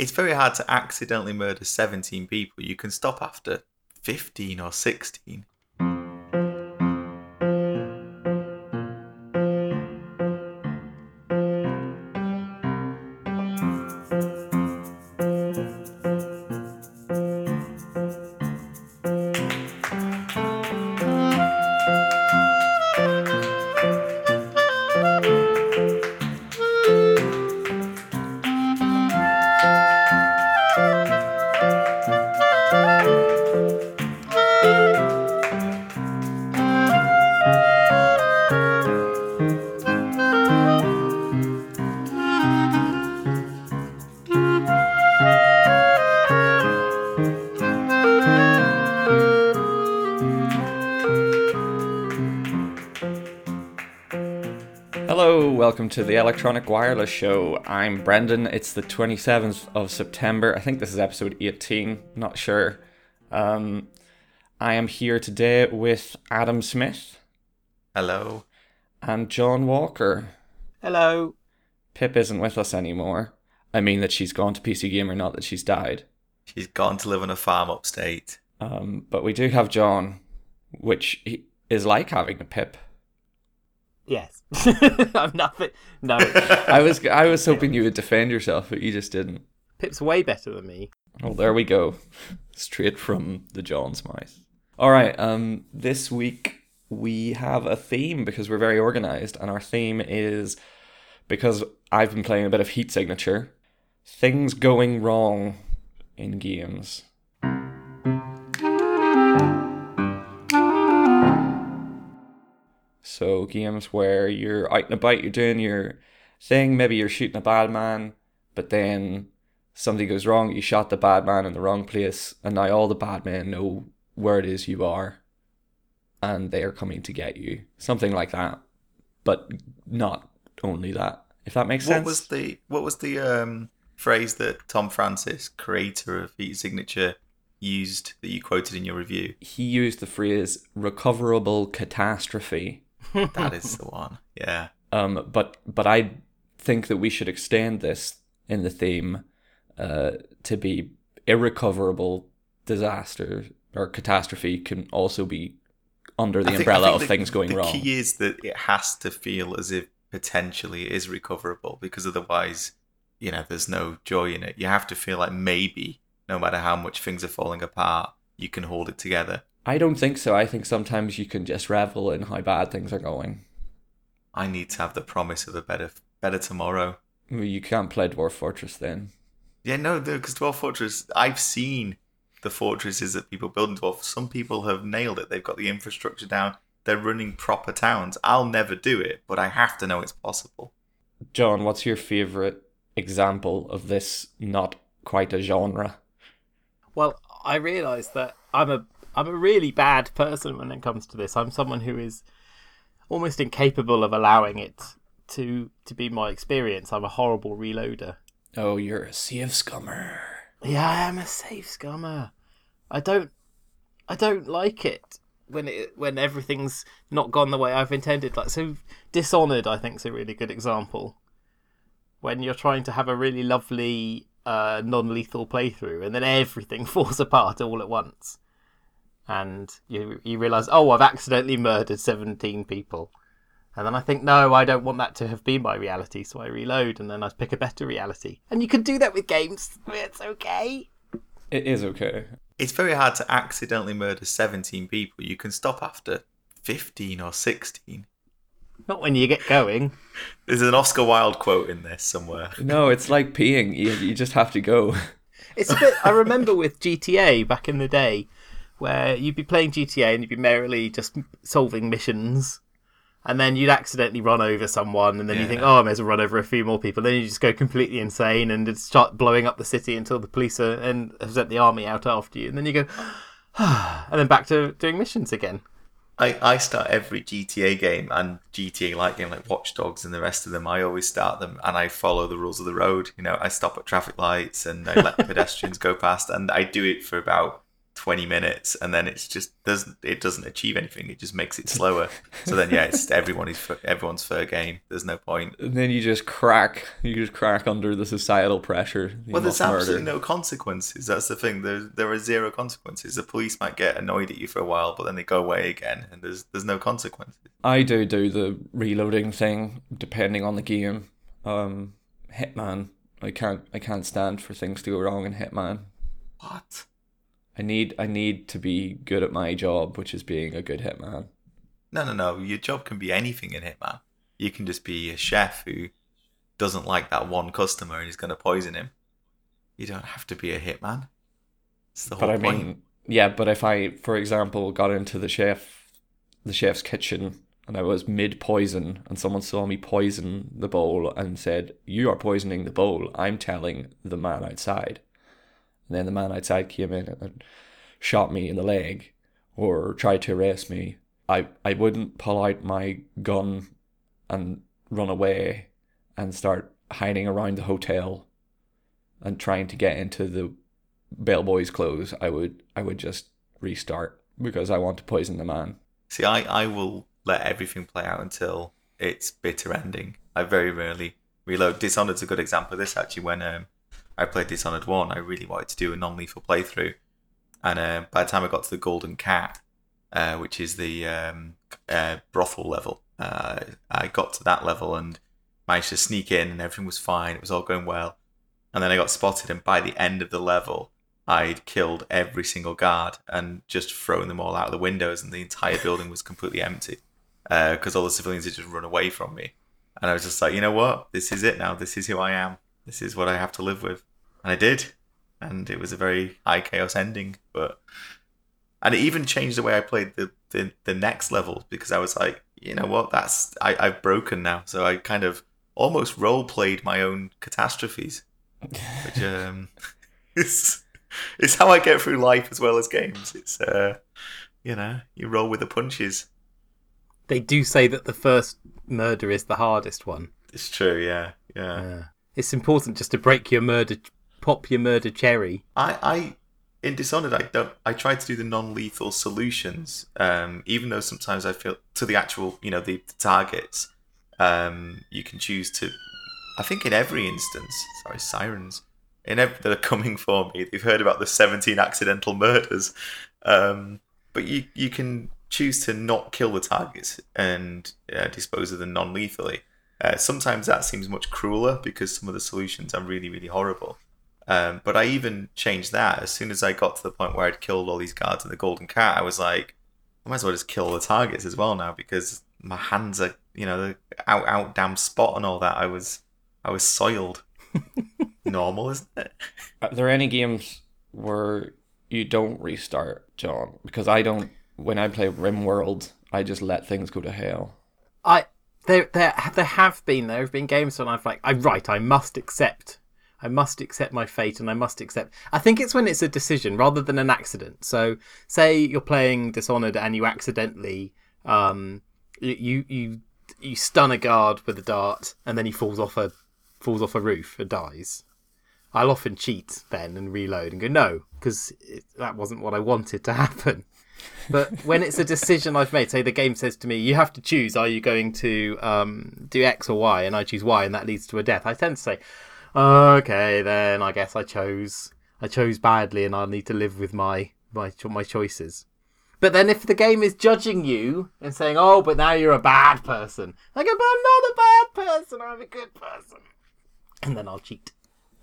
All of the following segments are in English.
It's very hard to accidentally murder 17 people. You can stop after 15 or 16. To the Electronic Wireless Show. I'm Brendan. It's the 27th of September. I think this is episode 18, not sure. Um, I am here today with Adam Smith Hello. and John Walker. Hello. Pip isn't with us anymore. I mean that she's gone to PC Gamer, not that she's died. She's gone to live on a farm upstate. Um, but we do have John, which is like having a Pip. Yes. I'm nothing. No. I was I was hoping you would defend yourself, but you just didn't. Pip's way better than me. Well, there we go. Straight from the John's mouth. All right. Um, this week we have a theme because we're very organized, and our theme is because I've been playing a bit of Heat Signature. Things going wrong in games. So games where you're out and about, you're doing your thing. Maybe you're shooting a bad man, but then something goes wrong. You shot the bad man in the wrong place, and now all the bad men know where it is you are, and they are coming to get you. Something like that, but not only that. If that makes What sense. was the what was the um, phrase that Tom Francis, creator of Heat Signature, used that you quoted in your review? he used the phrase "recoverable catastrophe." That is the one. Yeah. Um, but but I think that we should extend this in the theme uh, to be irrecoverable disaster or catastrophe can also be under the think- umbrella of the- things going the wrong. The key is that it has to feel as if potentially it is recoverable because otherwise, you know, there's no joy in it. You have to feel like maybe, no matter how much things are falling apart, you can hold it together. I don't think so. I think sometimes you can just revel in how bad things are going. I need to have the promise of a better, better tomorrow. You can't play Dwarf Fortress then. Yeah, no, because Dwarf Fortress, I've seen the fortresses that people build in Dwarf. Some people have nailed it. They've got the infrastructure down. They're running proper towns. I'll never do it, but I have to know it's possible. John, what's your favorite example of this not quite a genre? Well, I realise that I'm a I'm a really bad person when it comes to this. I'm someone who is almost incapable of allowing it to to be my experience. I'm a horrible reloader. Oh, you're a sea of scummer. Yeah, I am a save scummer. I don't I don't like it when it when everything's not gone the way I've intended. Like so Dishonored I think is a really good example. When you're trying to have a really lovely uh, non-lethal playthrough and then everything falls apart all at once. And you you realise, oh, I've accidentally murdered 17 people. And then I think, no, I don't want that to have been my reality, so I reload and then I pick a better reality. And you can do that with games. It's okay. It is okay. It's very hard to accidentally murder 17 people. You can stop after 15 or 16. Not when you get going. There's an Oscar Wilde quote in this somewhere. No, it's like peeing. You, you just have to go. It's a bit. I remember with GTA back in the day, where you'd be playing GTA and you'd be merrily just solving missions, and then you'd accidentally run over someone, and then you think, "Oh, I may as well run over a few more people." Then you just go completely insane and just start blowing up the city until the police are, and have sent the army out after you, and then you go, and then back to doing missions again. I, I start every GTA game and GTA like game like Watch Dogs and the rest of them. I always start them and I follow the rules of the road. You know, I stop at traffic lights and I let pedestrians go past, and I do it for about 20 minutes and then it's just doesn't it doesn't achieve anything it just makes it slower so then yeah it's everyone is everyone's fair game there's no point And then you just crack. You just crack under the societal pressure. Well there's must absolutely no consequences that's the thing there, there are zero consequences the police might get annoyed at you for a while but then they go away again and there's there's no consequences I do do the reloading thing depending on the game. Um, Hitman. I can't. I can't stand for things to go wrong in Hitman. what I need. I need to be good at my job, which is being a good hitman. no no no your job can be anything in hitman you can just be a chef who doesn't like that one customer and is going to poison him you don't have to be a hitman it's the whole But I point mean, yeah. But if I, for example, got into the chef, the chef's kitchen, and I was mid poison, and someone saw me poison the bowl and said, "You are poisoning the bowl," I'm telling the man outside. And then the man outside came in and shot me in the leg, or tried to arrest me. I I wouldn't pull out my gun and run away and start hiding around the hotel and trying to get into the bellboy's clothes, I would I would just restart because I want to poison the man. See, I, I will let everything play out until its bitter ending. I very rarely reload. Dishonored's a good example of this actually. When um, I played Dishonored 1, I really wanted to do a non lethal playthrough. And um, by the time I got to the Golden Cat, uh, which is the um, uh, brothel level, uh, I got to that level and managed to sneak in, and everything was fine. It was all going well. And then I got spotted, and by the end of the level, I'd killed every single guard and just thrown them all out of the windows, and the entire building was completely empty because all the civilians had just run away from me. And I was just like, you know what? This is it now. This is who I am. This is what I have to live with. And I did. And it was a very high chaos ending. But and it even changed the way I played the, the, the next level because I was like, you know what? That's I, I've broken now. So I kind of almost role played my own catastrophes. Which um is is how I get through life as well as games. It's uh you know, you roll with the punches. They do say that the first murder is the hardest one. It's true, yeah. Yeah. Yeah. It's important just to break your murder, pop your murder cherry. I, I in Dishonored I don't I try to do the non lethal solutions. Um, even though sometimes I feel to the actual, you know, the, the targets. Um, you can choose to I think in every instance, sorry, sirens. In every, that are coming for me, they've heard about the seventeen accidental murders. Um, but you you can choose to not kill the targets and uh, dispose of them non lethally. Uh, sometimes that seems much crueler because some of the solutions are really, really horrible. Um, but I even changed that as soon as I got to the point where I'd killed all these guards in the Golden Cat. I was like, I might as well just kill the targets as well now because my hands are, you know, out, out, damn spot and all that. I was, I was soiled. Normal, isn't it? Are there any games where you don't restart, John? Because I don't. When I play RimWorld, I just let things go to hell. I there there there have been there have been games when I've like I right I must accept I must accept my fate and I must accept. I think it's when it's a decision rather than an accident. So say you're playing Dishonored and you accidentally um you you you stun a guard with a dart and then he falls off a falls off a roof and dies. I'll often cheat then and reload and go no because that wasn't what I wanted to happen. But when it's a decision I've made, say the game says to me, you have to choose, are you going to um, do X or Y? And I choose Y and that leads to a death. I tend to say, okay, then I guess I chose I chose badly and I'll need to live with my, my, my choices. But then if the game is judging you and saying, oh, but now you're a bad person, I go, but I'm not a bad person, I'm a good person. And then I'll cheat.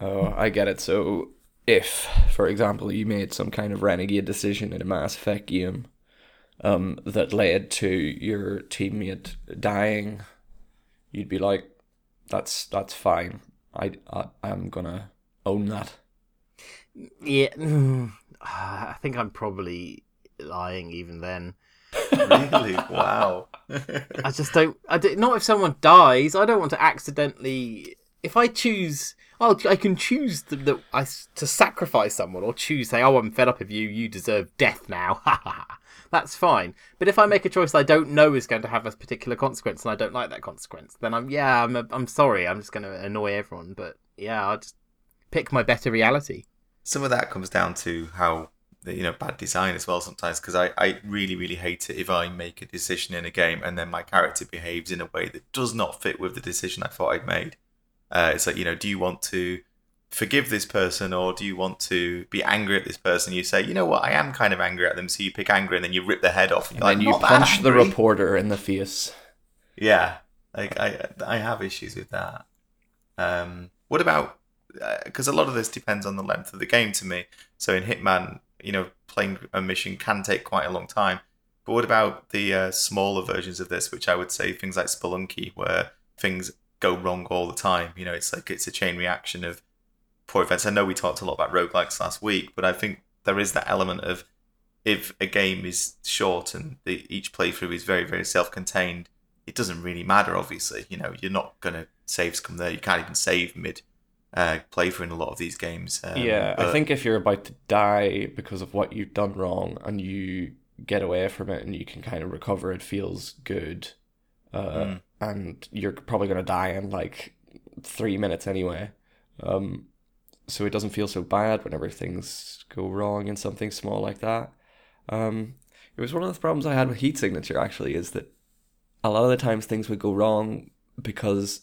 Oh, I get it. So, if, for example, you made some kind of renegade decision in a Mass Effect game um, that led to your teammate dying, you'd be like, "That's that's fine. I, I I'm gonna own that." Yeah, mm, I think I'm probably lying even then. really? Wow. I just don't. I do, not if someone dies. I don't want to accidentally. If I choose, oh, I can choose the, the I to sacrifice someone, or choose say, oh, I'm fed up of you. You deserve death now. That's fine. But if I make a choice I don't know is going to have a particular consequence, and I don't like that consequence, then I'm yeah, I'm a, I'm sorry. I'm just going to annoy everyone. But yeah, I'll just pick my better reality. Some of that comes down to how you know bad design as well sometimes because I, I really really hate it if I make a decision in a game and then my character behaves in a way that does not fit with the decision I thought I'd made. Uh, it's like you know, do you want to forgive this person or do you want to be angry at this person? You say, you know what, I am kind of angry at them, so you pick anger and then you rip their head off. And, and then you punch the reporter in the face. Yeah, like I I have issues with that. Um, what about because a lot of this depends on the length of the game to me. So in Hitman, you know, playing a mission can take quite a long time. But what about the uh, smaller versions of this, which I would say things like Spelunky, where things go wrong all the time? You know, it's like it's a chain reaction of poor events. I know we talked a lot about roguelikes last week, but I think there is that element of if a game is short and the, each playthrough is very, very self-contained, it doesn't really matter. Obviously, you know, you're not gonna saves come there. You can't even save mid uh, playthrough in a lot of these games. Um, yeah, I think if you're about to die because of what you've done wrong and you get away from it and you can kind of recover, it feels good. Uh, Mm. And you're probably going to die in like three minutes anyway. Um, so it doesn't feel so bad whenever things go wrong in something small like that. Um, it was one of the problems I had with Heat Signature actually, is that a lot of the times things would go wrong because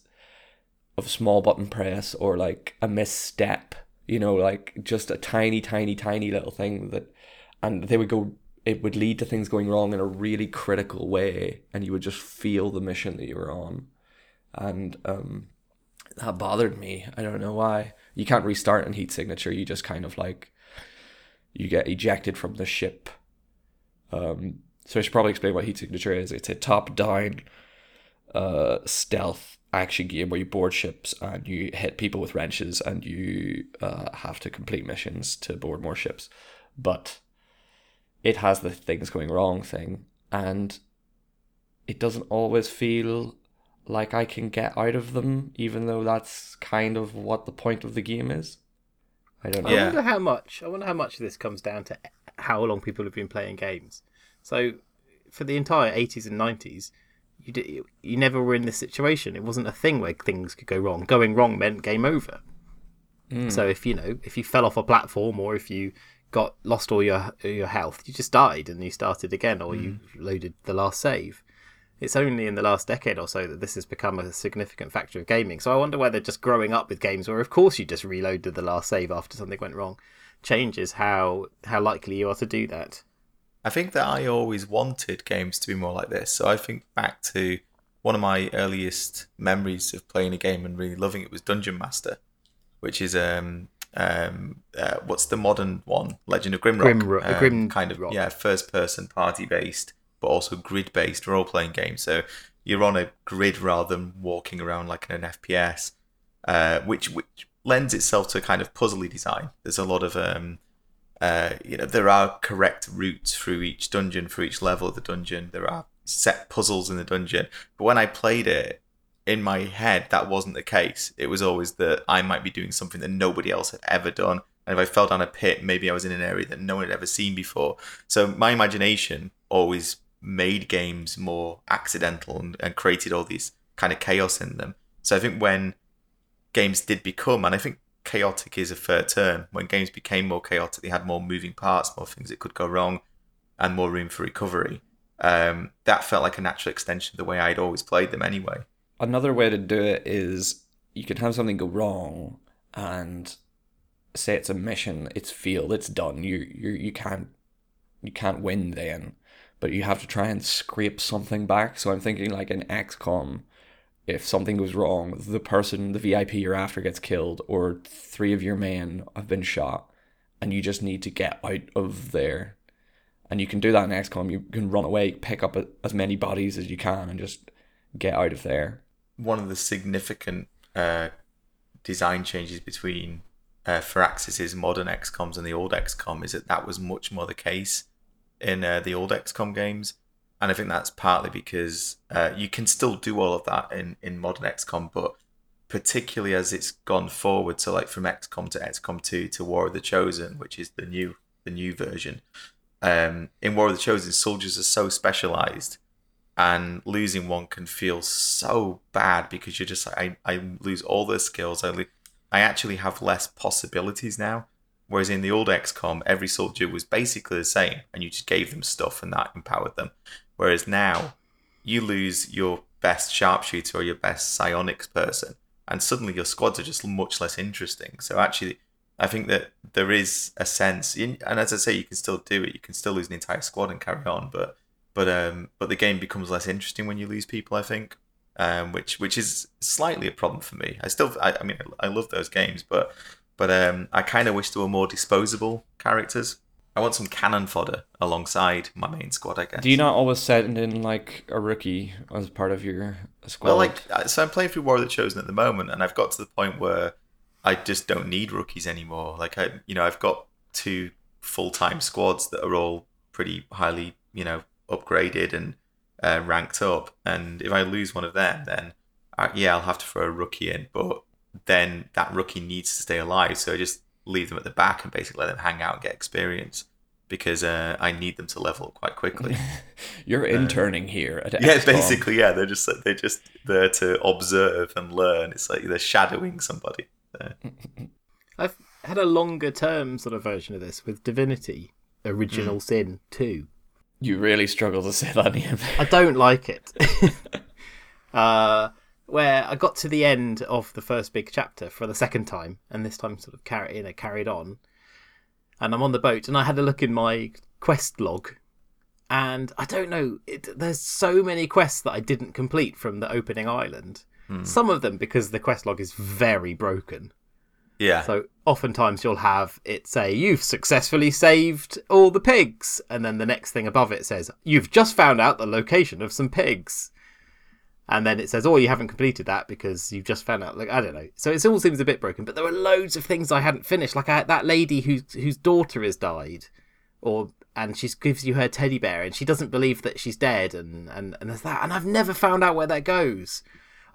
of a small button press or like a misstep, you know, like just a tiny, tiny, tiny little thing that, and they would go, it would lead to things going wrong in a really critical way, and you would just feel the mission that you were on. And um, that bothered me. I don't know why. You can't restart in heat signature, you just kind of like, you get ejected from the ship. Um, so I should probably explain what heat signature is. It's a top down uh, stealth action game where you board ships and you hit people with wrenches and you uh, have to complete missions to board more ships. But it has the things going wrong thing, and it doesn't always feel like I can get out of them, even though that's kind of what the point of the game is. I don't know. I wonder how much. I wonder how much of this comes down to how long people have been playing games. So, for the entire eighties and nineties, you did, you never were in this situation. It wasn't a thing where things could go wrong. Going wrong meant game over. Hmm. So if you know if you fell off a platform or if you got lost all your your health, you just died and you started again, or you hmm. loaded the last save. It's only in the last decade or so that this has become a significant factor of gaming. So I wonder whether just growing up with games where, of course, you just reloaded the last save after something went wrong, changes how how likely you are to do that. I think that I always wanted games to be more like this. So I think back to one of my earliest memories of playing a game and really loving it was Dungeon Master, which is um um uh, what's the modern one? Legend of Grimrock. Grimro- Um, Grim kind of Rock. yeah, first person party based, but also grid based role playing game. So you're on a grid rather than walking around like in an FPS, uh, which which lends itself to a kind of puzzly design. There's a lot of um uh, you know, there are correct routes through each dungeon, through each level of the dungeon. There are set puzzles in the dungeon. But when I played it, in my head, that wasn't the case. It was always that I might be doing something that nobody else had ever done. And if I fell down a pit, maybe I was in an area that no one had ever seen before. So my imagination always made games more accidental and, and created all these kind of chaos in them. So I think when games did become, and I think chaotic is a fair term. When games became more chaotic, they had more moving parts, more things that could go wrong, and more room for recovery. Um, that felt like a natural extension of the way I'd always played them anyway. Another way to do it is you can have something go wrong and say it's a mission, it's field, it's done. You you you can't you can't win then, but you have to try and scrape something back. So I'm thinking like in XCOM, if something goes wrong, the person, the VIP you're after gets killed, or three of your men have been shot, and you just need to get out of there. And you can do that in XCOM. You can run away, pick up a, as many bodies as you can, and just get out of there. One of the significant uh, design changes between uh, Firaxis's modern XComs and the old XCOM is that that was much more the case in uh, the old XCOM games. And I think that's partly because uh, you can still do all of that in, in modern XCOM, but particularly as it's gone forward, so like from XCOM to XCOM 2 to War of the Chosen, which is the new the new version. Um, in War of the Chosen, soldiers are so specialized, and losing one can feel so bad because you're just like I, I lose all the skills. I lo- I actually have less possibilities now Whereas in the old XCOM, every soldier was basically the same, and you just gave them stuff, and that empowered them. Whereas now, you lose your best sharpshooter or your best psionics person, and suddenly your squads are just much less interesting. So actually, I think that there is a sense, in, and as I say, you can still do it. You can still lose an entire squad and carry on, but but um, but the game becomes less interesting when you lose people. I think, um, which which is slightly a problem for me. I still, I, I mean, I love those games, but but um, I kind of wish there were more disposable characters. I want some cannon fodder alongside my main squad. I guess. Do you not always send in like a rookie as part of your squad? Well, like so, I'm playing through War of the Chosen at the moment, and I've got to the point where I just don't need rookies anymore. Like I, you know, I've got two full time squads that are all pretty highly, you know, upgraded and uh, ranked up. And if I lose one of them, then I, yeah, I'll have to throw a rookie in. But then that rookie needs to stay alive, so I just leave them at the back and basically let them hang out and get experience because uh, I need them to level up quite quickly. You're interning here at yeah, XCOM. basically, yeah. They're just they're just there to observe and learn. It's like they're shadowing somebody. So. I've had a longer term sort of version of this with Divinity Original Sin 2. You really struggle to say that name. I don't like it. uh, where I got to the end of the first big chapter for the second time, and this time sort of carry, you know, carried on. And I'm on the boat, and I had a look in my quest log, and I don't know. It, there's so many quests that I didn't complete from the opening island. Hmm. Some of them because the quest log is very broken. Yeah, So oftentimes you'll have it say you've successfully saved all the pigs, and then the next thing above it says you've just found out the location of some pigs, and then it says oh you haven't completed that because you've just found out like I don't know. So it all seems a bit broken, but there were loads of things I hadn't finished, like I that lady whose whose daughter has died, or and she gives you her teddy bear and she doesn't believe that she's dead, and and and there's that, and I've never found out where that goes.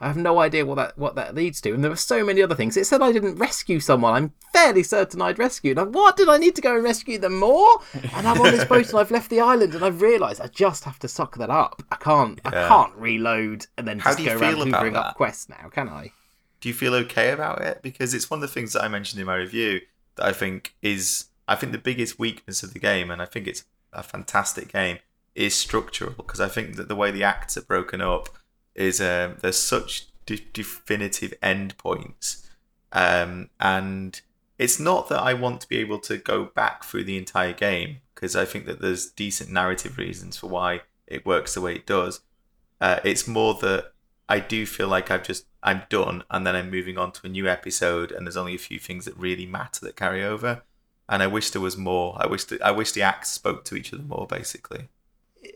I have no idea what that what that leads to. And there were so many other things. It said I didn't rescue someone. I'm fairly certain I'd rescued. And what did I need to go and rescue them more? And I'm on this boat and I've left the island and I've realised I just have to suck that up. I can't I can't reload and then How just go around hoovering up quests now, can I? do you feel okay about it? Because it's one of the things that I mentioned in my review that I think is I think the biggest weakness of the game, and I think it's a fantastic game, is structural. Because I think that the way the acts are broken up is um, there's such de- definitive endpoints, um, and it's not that I want to be able to go back through the entire game because I think that there's decent narrative reasons for why it works the way it does. Uh, it's more that I do feel like I've just I'm done, and then I'm moving on to a new episode, and there's only a few things that really matter that carry over. And I wish there was more. I wish that I wish the acts spoke to each other more, basically.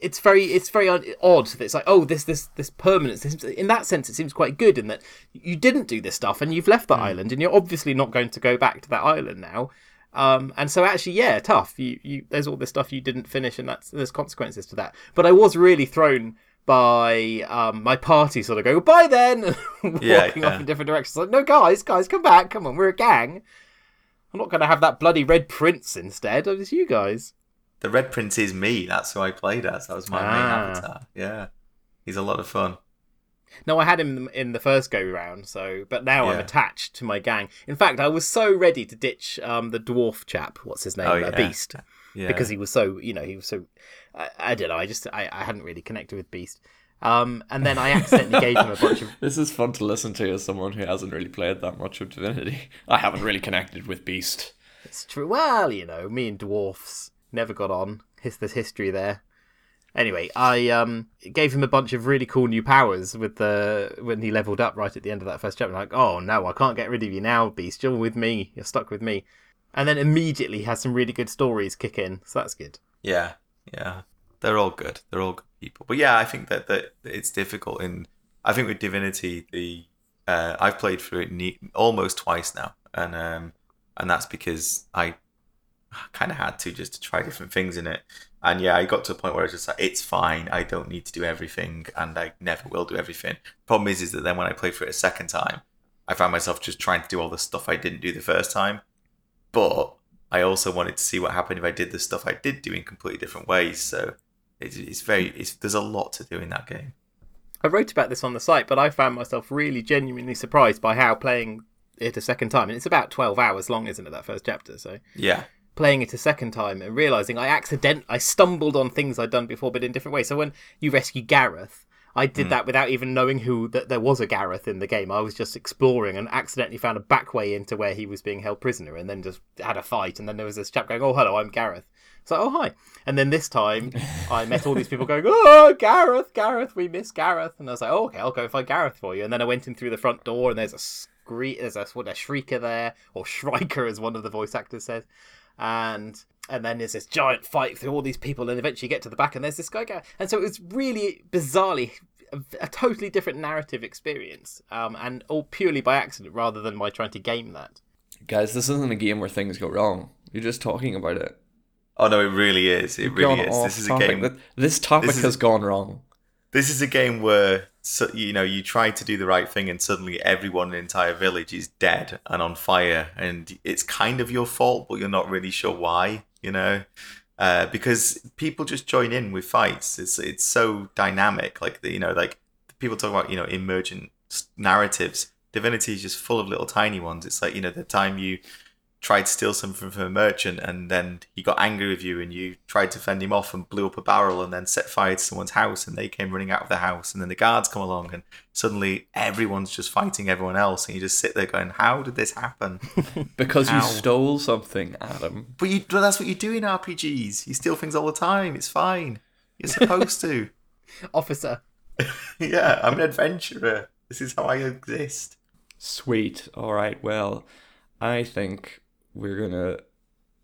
It's very it's very odd that it's like oh this this this permanence in that sense it seems quite good in that you didn't do this stuff and you've left that island and you're obviously not going to go back to that island now. Um and so actually yeah tough. You you there's all this stuff you didn't finish and that's there's consequences to that. But i was really thrown by um my party sort of go bye then. Walking Yeah, off in different directions. Like no guys guys come back. Come on we're a gang. I'm not going to have that bloody red prince instead. It's you guys The Red Prince is me. That's who I played as. That was my main Ah. avatar. Yeah, he's a lot of fun. No, I had him in the first go round, so but now I'm attached to my gang. In fact, I was so ready to ditch um, the dwarf chap. What's his name? Oh, yeah. Beast, Yeah, because he was so you know he was so. I, I don't know. I just I, I hadn't really connected with Beast. Um, and then I accidentally gave him a bunch of. This is fun to listen to as someone who hasn't really played that much of Divinity. I haven't really connected with Beast. It's true. Well, you know, me and dwarfs never got on. His there's history there. Anyway, I um gave him a bunch of really cool new powers with the when he leveled up right at the end of that first chapter. Like, oh no, I can't get rid of you now, Beast. You're with me. You're stuck with me. And then immediately has some really good stories kick in, so that's good. yeah, yeah. They're all good. They're all good people. But yeah, I think that that it's difficult. In I think with Divinity, the uh, I've played through it ne- almost twice now, and um, and that's because I kind of had to just to try different things in it. And yeah, I got to a point where I was just like, it's fine. I don't need to do everything, and I never will do everything. Problem is, is that then when I played for it a second time, I found myself just trying to do all the stuff I didn't do the first time. But I also wanted to see what happened if I did the stuff I did do in completely different ways. So it's, it's very, it's, there's a lot to do in that game. I wrote about this on the site, but I found myself really genuinely surprised by how playing it a second time, and it's about twelve hours long, isn't it? That first chapter. So Yeah. Playing it a second time and realizing I accident I stumbled on things I'd done before, but in different ways. So when you rescue Gareth. I did hmm. that without even knowing who that there was a Gareth in the game. I was just exploring and accidentally found a back way into where he was being held prisoner, and then just had a fight. And then there was this chap going, "Oh, hello, I'm Gareth." So, oh hi. And then this time, I met all these people going, "Oh, Gareth, Gareth, we miss Gareth." And I was like, "Oh, okay, I'll go find Gareth for you." And then I went in through the front door, and there's a scree- there's a what a shrieker there, or Shrieker, as one of the voice actors says. And and then there's this giant fight through all these people, and eventually you get to the back, and there's this guy. Gareth. And so it was really bizarrely a, a totally different narrative experience, um, and all purely by accident rather than by trying to game that. Guys, this isn't a game where things go wrong. You're just talking about it. Oh no, it really is. It really is. This is a topic. game. This topic this is- has gone wrong. This is a game where so, you know you try to do the right thing, and suddenly everyone in the entire village is dead and on fire, and it's kind of your fault, but you're not really sure why. You know, uh, because people just join in with fights. It's it's so dynamic. Like the, you know, like people talk about you know emergent narratives. Divinity is just full of little tiny ones. It's like you know the time you tried to steal something from a merchant and then he got angry with you and you tried to fend him off and blew up a barrel and then set fire to someone's house and they came running out of the house and then the guards come along and suddenly everyone's just fighting everyone else and you just sit there going how did this happen? Because you stole something, Adam. but you but that's what you do in rpgs you steal things all the time. It's fine. You're supposed to. Officer, yeah i'm an adventurer. This is how i exist. Sweet. All right. Well, I think we're gonna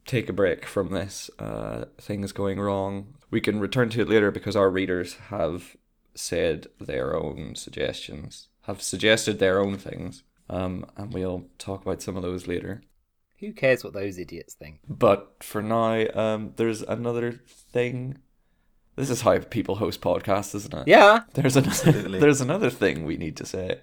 take a break from this. Uh, things going wrong. We can return to it later because our readers have said their own suggestions, have suggested their own things, um, and we'll talk about some of those later. who cares what those idiots think? But for now, um, there's another thing. This is how people host podcasts, isn't it? Yeah, There's another. There's another thing we need to say.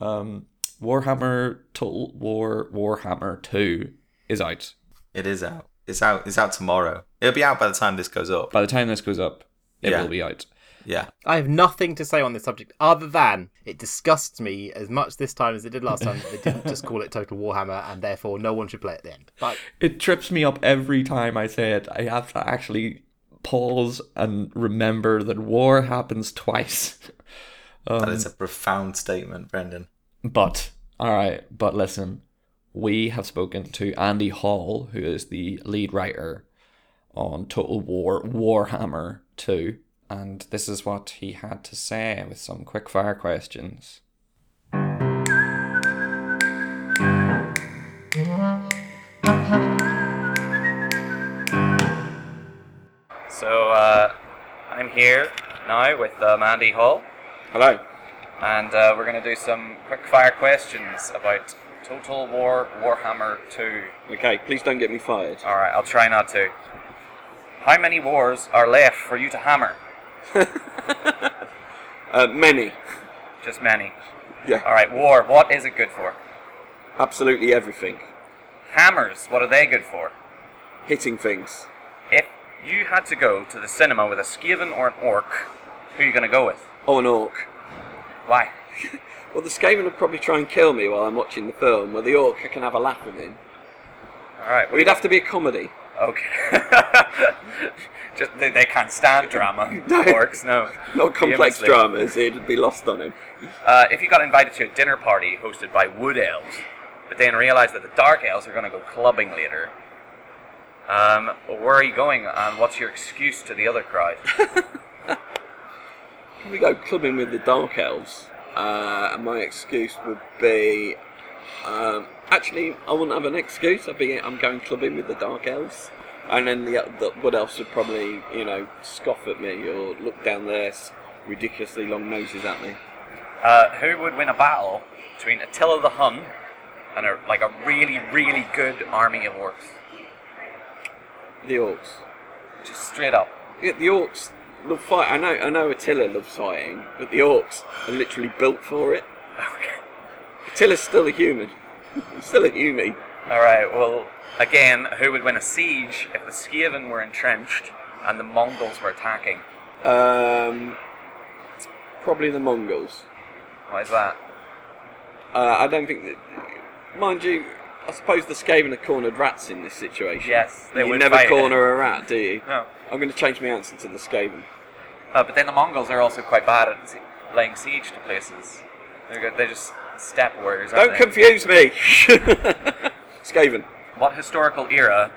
Um, Warhammer Total War Warhammer Two is out. it is out it's out it's out tomorrow it'll be out by the time this goes up By the time this goes up, it Yeah. will be out. yeah I have nothing to say on this subject other than it disgusts me as much this time as it did last time. that They didn't just call it Total Warhammer, and therefore no one should play it then. But It trips me up every time I say it. I have to actually pause and remember that war happens twice. that Um, is a profound statement brendan But all right, but listen, we have spoken to Andy Hall, who is the lead writer on Total War Warhammer 2, and this is what he had to say with some quick fire questions. So uh, I'm here now with um, Andy Hall. Hello. and uh, we're going to do some quick fire questions about Total War Warhammer 2. Okay, please don't get me fired. All right, I'll try not to. How many wars are left for you to hammer? Uh, many. Just many. Yeah, All right, war, what is it good for? absolutely everything. Hammers, what are they good for? Hitting things. If you had to go to the cinema with a Skaven or an Orc, who are you going to go with? Oh, an orc. Why? Well, the Skaven would probably try and kill me while I'm watching the film, where the orc I can have a laugh with him. All right, Well, it'd have to be a comedy. Okay. Just they, they can't stand drama. No. Orcs, no. Not complex Famously. dramas, it'd be lost on him. Uh, if you got invited to a dinner party hosted by Wood Elves, but then realised that the Dark Elves are going to go clubbing later, um, where are you going and what's your excuse to the other crowd? We go clubbing with the Dark Elves, uh, and my excuse would be. Um, actually, I wouldn't have an excuse. I'd be I'm going clubbing with the Dark Elves, and then the, the Wood Elves would probably you know scoff at me or look down their ridiculously long noses at me. Uh, who would win a battle between Attila the Hun and a, like a really, really good army of orcs? The Orcs. Just straight up. Yeah, the Orcs love fight. I know, I know Attila loves fighting, but the Orcs are literally built for it. Okay. Attila's still a human. He's still a human. All right. Well, again, who would win a siege if the Skaven were entrenched and the Mongols were attacking? Um, probably the Mongols. Why is that? Uh, I don't think that mind you, I suppose the Skaven are cornered rats in this situation. Yes, they you would never fight. corner a rat, do you? No. I'm going to change my answer to the Skaven. Uh, but then the Mongols are also quite bad at laying siege to places. They're good, they're just steppe warriors. aren't Don't they? confuse me. Skaven. What historical era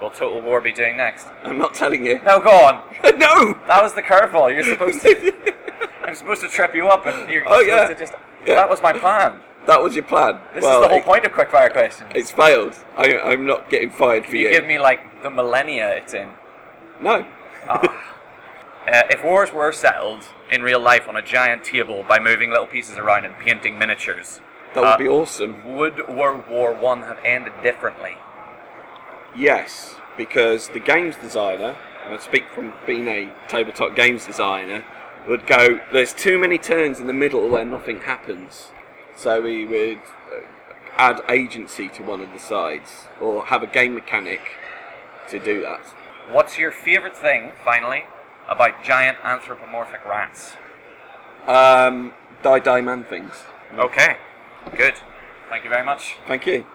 will Total War be doing next? I'm not telling you. No, go on. no. That was the curveball. You're supposed to. I'm supposed to trip you up, and you're Oh, supposed yeah. to just. Yeah. That was my plan. That was your plan. This well, is the whole it- point of quickfire questions. It's failed. I, I'm not getting fired for you you. give me like the millennia it's in. no. Uh, if wars were settled in real life on a giant table by moving little pieces around and painting miniatures, That would uh, be awesome. would World War One have ended differently? Yes, because the games designer, and I speak from being a tabletop games designer, would go, there's too many turns in the middle where nothing happens. So we would uh, add agency to one of the sides, or have a game mechanic to do that. What's your favourite thing, finally, about giant anthropomorphic rats? Um, die die man things. Okay, good. Thank you very much. Thank you.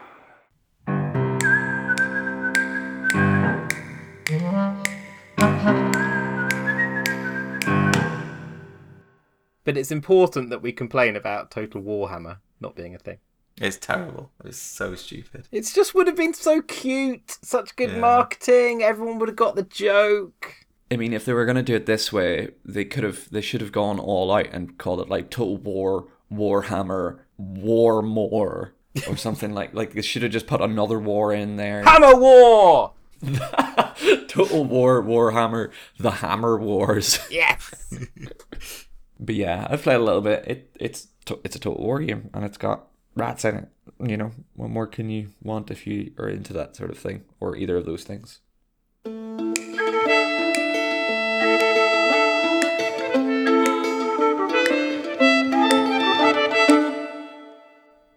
But it's important that we complain about Total Warhammer not being a thing. It's terrible. It's so stupid. It just would have been so cute, such good Yeah. marketing. Everyone would have got the joke. I mean, if they were gonna do it this way, they could have. They should have gone all out and called it like Total War, Warhammer, War More, or something like. Like they should have just put another war in there. Hammer War. Total War, Warhammer, the Hammer Wars. Yes. But yeah, I've played a little bit. It it's it's a Total War game, and it's got rats in it. You know, what more can you want if you are into that sort of thing, or either of those things?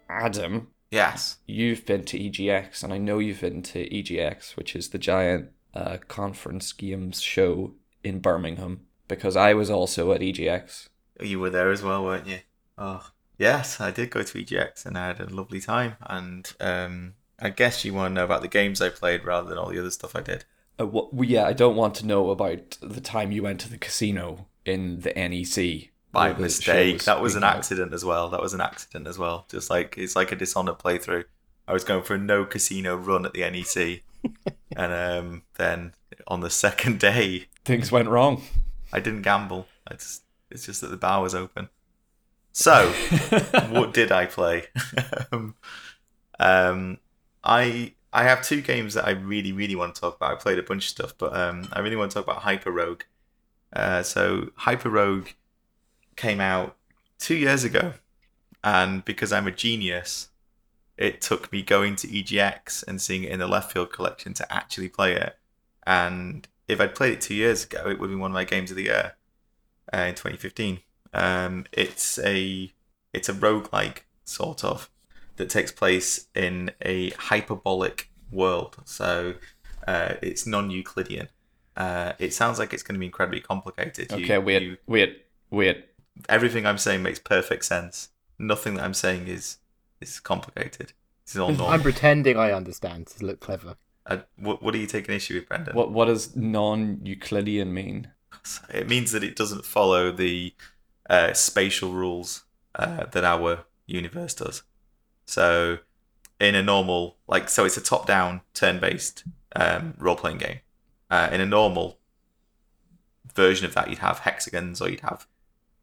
Adam, Yes. you've been to EGX, and I know you've been to EGX, which is the giant uh, conference games show in Birmingham, because I was also at EGX. You were there as well, weren't you? Oh, yes, I did go to EGX and I had a lovely time. And um, I guess you want to know about the games I played rather than all the other stuff I did. Uh, well, yeah, I don't want to know about the time you went to the casino in the NEC. By where the show mistake. That was an accident as well. That was an accident as well. Just like it's like a Dishonored playthrough. I was going for a no casino run at the NEC, and um, then on the second day, Things went wrong. I didn't gamble. I just, it's just that the bar was open. So, what did I play? um, um, I I have two games that I really really want to talk about. I played a bunch of stuff, but um, I really want to talk about HyperRogue. Uh, so HyperRogue came out two years ago, and because I'm a genius, it took me going to EGX and seeing it in the Leftfield collection to actually play it. And if I'd played it two years ago, it would have been one of my games of the year uh, in 2015. Um, it's a it's a roguelike sort of that takes place in a hyperbolic world. So uh, it's non-Euclidean. Uh, it sounds like it's going to be incredibly complicated. You- Okay, wait, you- wait, wait. everything I'm saying makes perfect sense. Nothing that I'm saying is is complicated. This is all normal. I'm pretending I understand to look clever. Uh, what, what are you taking issue with, Brendan? What what does non-Euclidean mean? It means that it doesn't follow the uh, spatial rules uh, that our universe does. So, in a normal, like, so it's a top-down, turn-based um, role-playing game. Uh, in a normal version of that, you'd have hexagons or you'd have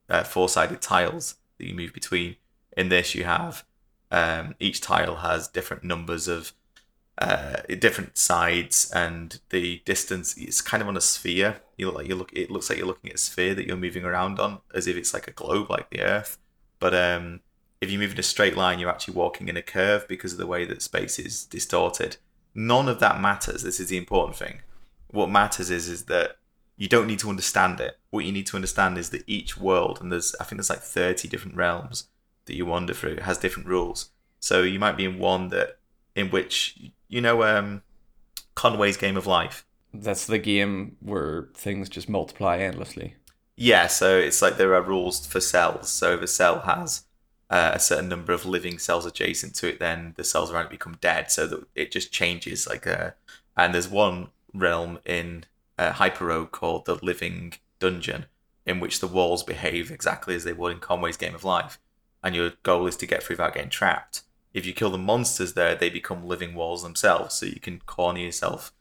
uh, four-sided tiles that you move between. In this, you have um, each tile has different numbers of uh, different sides and the distance is kind of on a sphere. You look like you look. It looks like you're looking at a sphere that you're moving around on, as if it's like a globe, like the Earth. But um, if you move in a straight line, you're actually walking in a curve because of the way that space is distorted. None of that matters. This is the important thing. What matters is is that you don't need to understand it. What you need to understand is that each world, and there's I think there's like 30 different realms that you wander through, has different rules. So you might be in one that in which you know um Conway's Game of Life. That's the game where things just multiply endlessly. Yeah, so it's like there are rules for cells. So if a cell has uh, a certain number of living cells adjacent to it, then the cells around it become dead. So that it just changes. Like, uh, and there's one realm in uh, called the Living Dungeon, in which the walls behave exactly as they would in Conway's Game of Life, and your goal is to get through without getting trapped. If you kill the monsters there, they become living walls themselves, so you can corner yourself.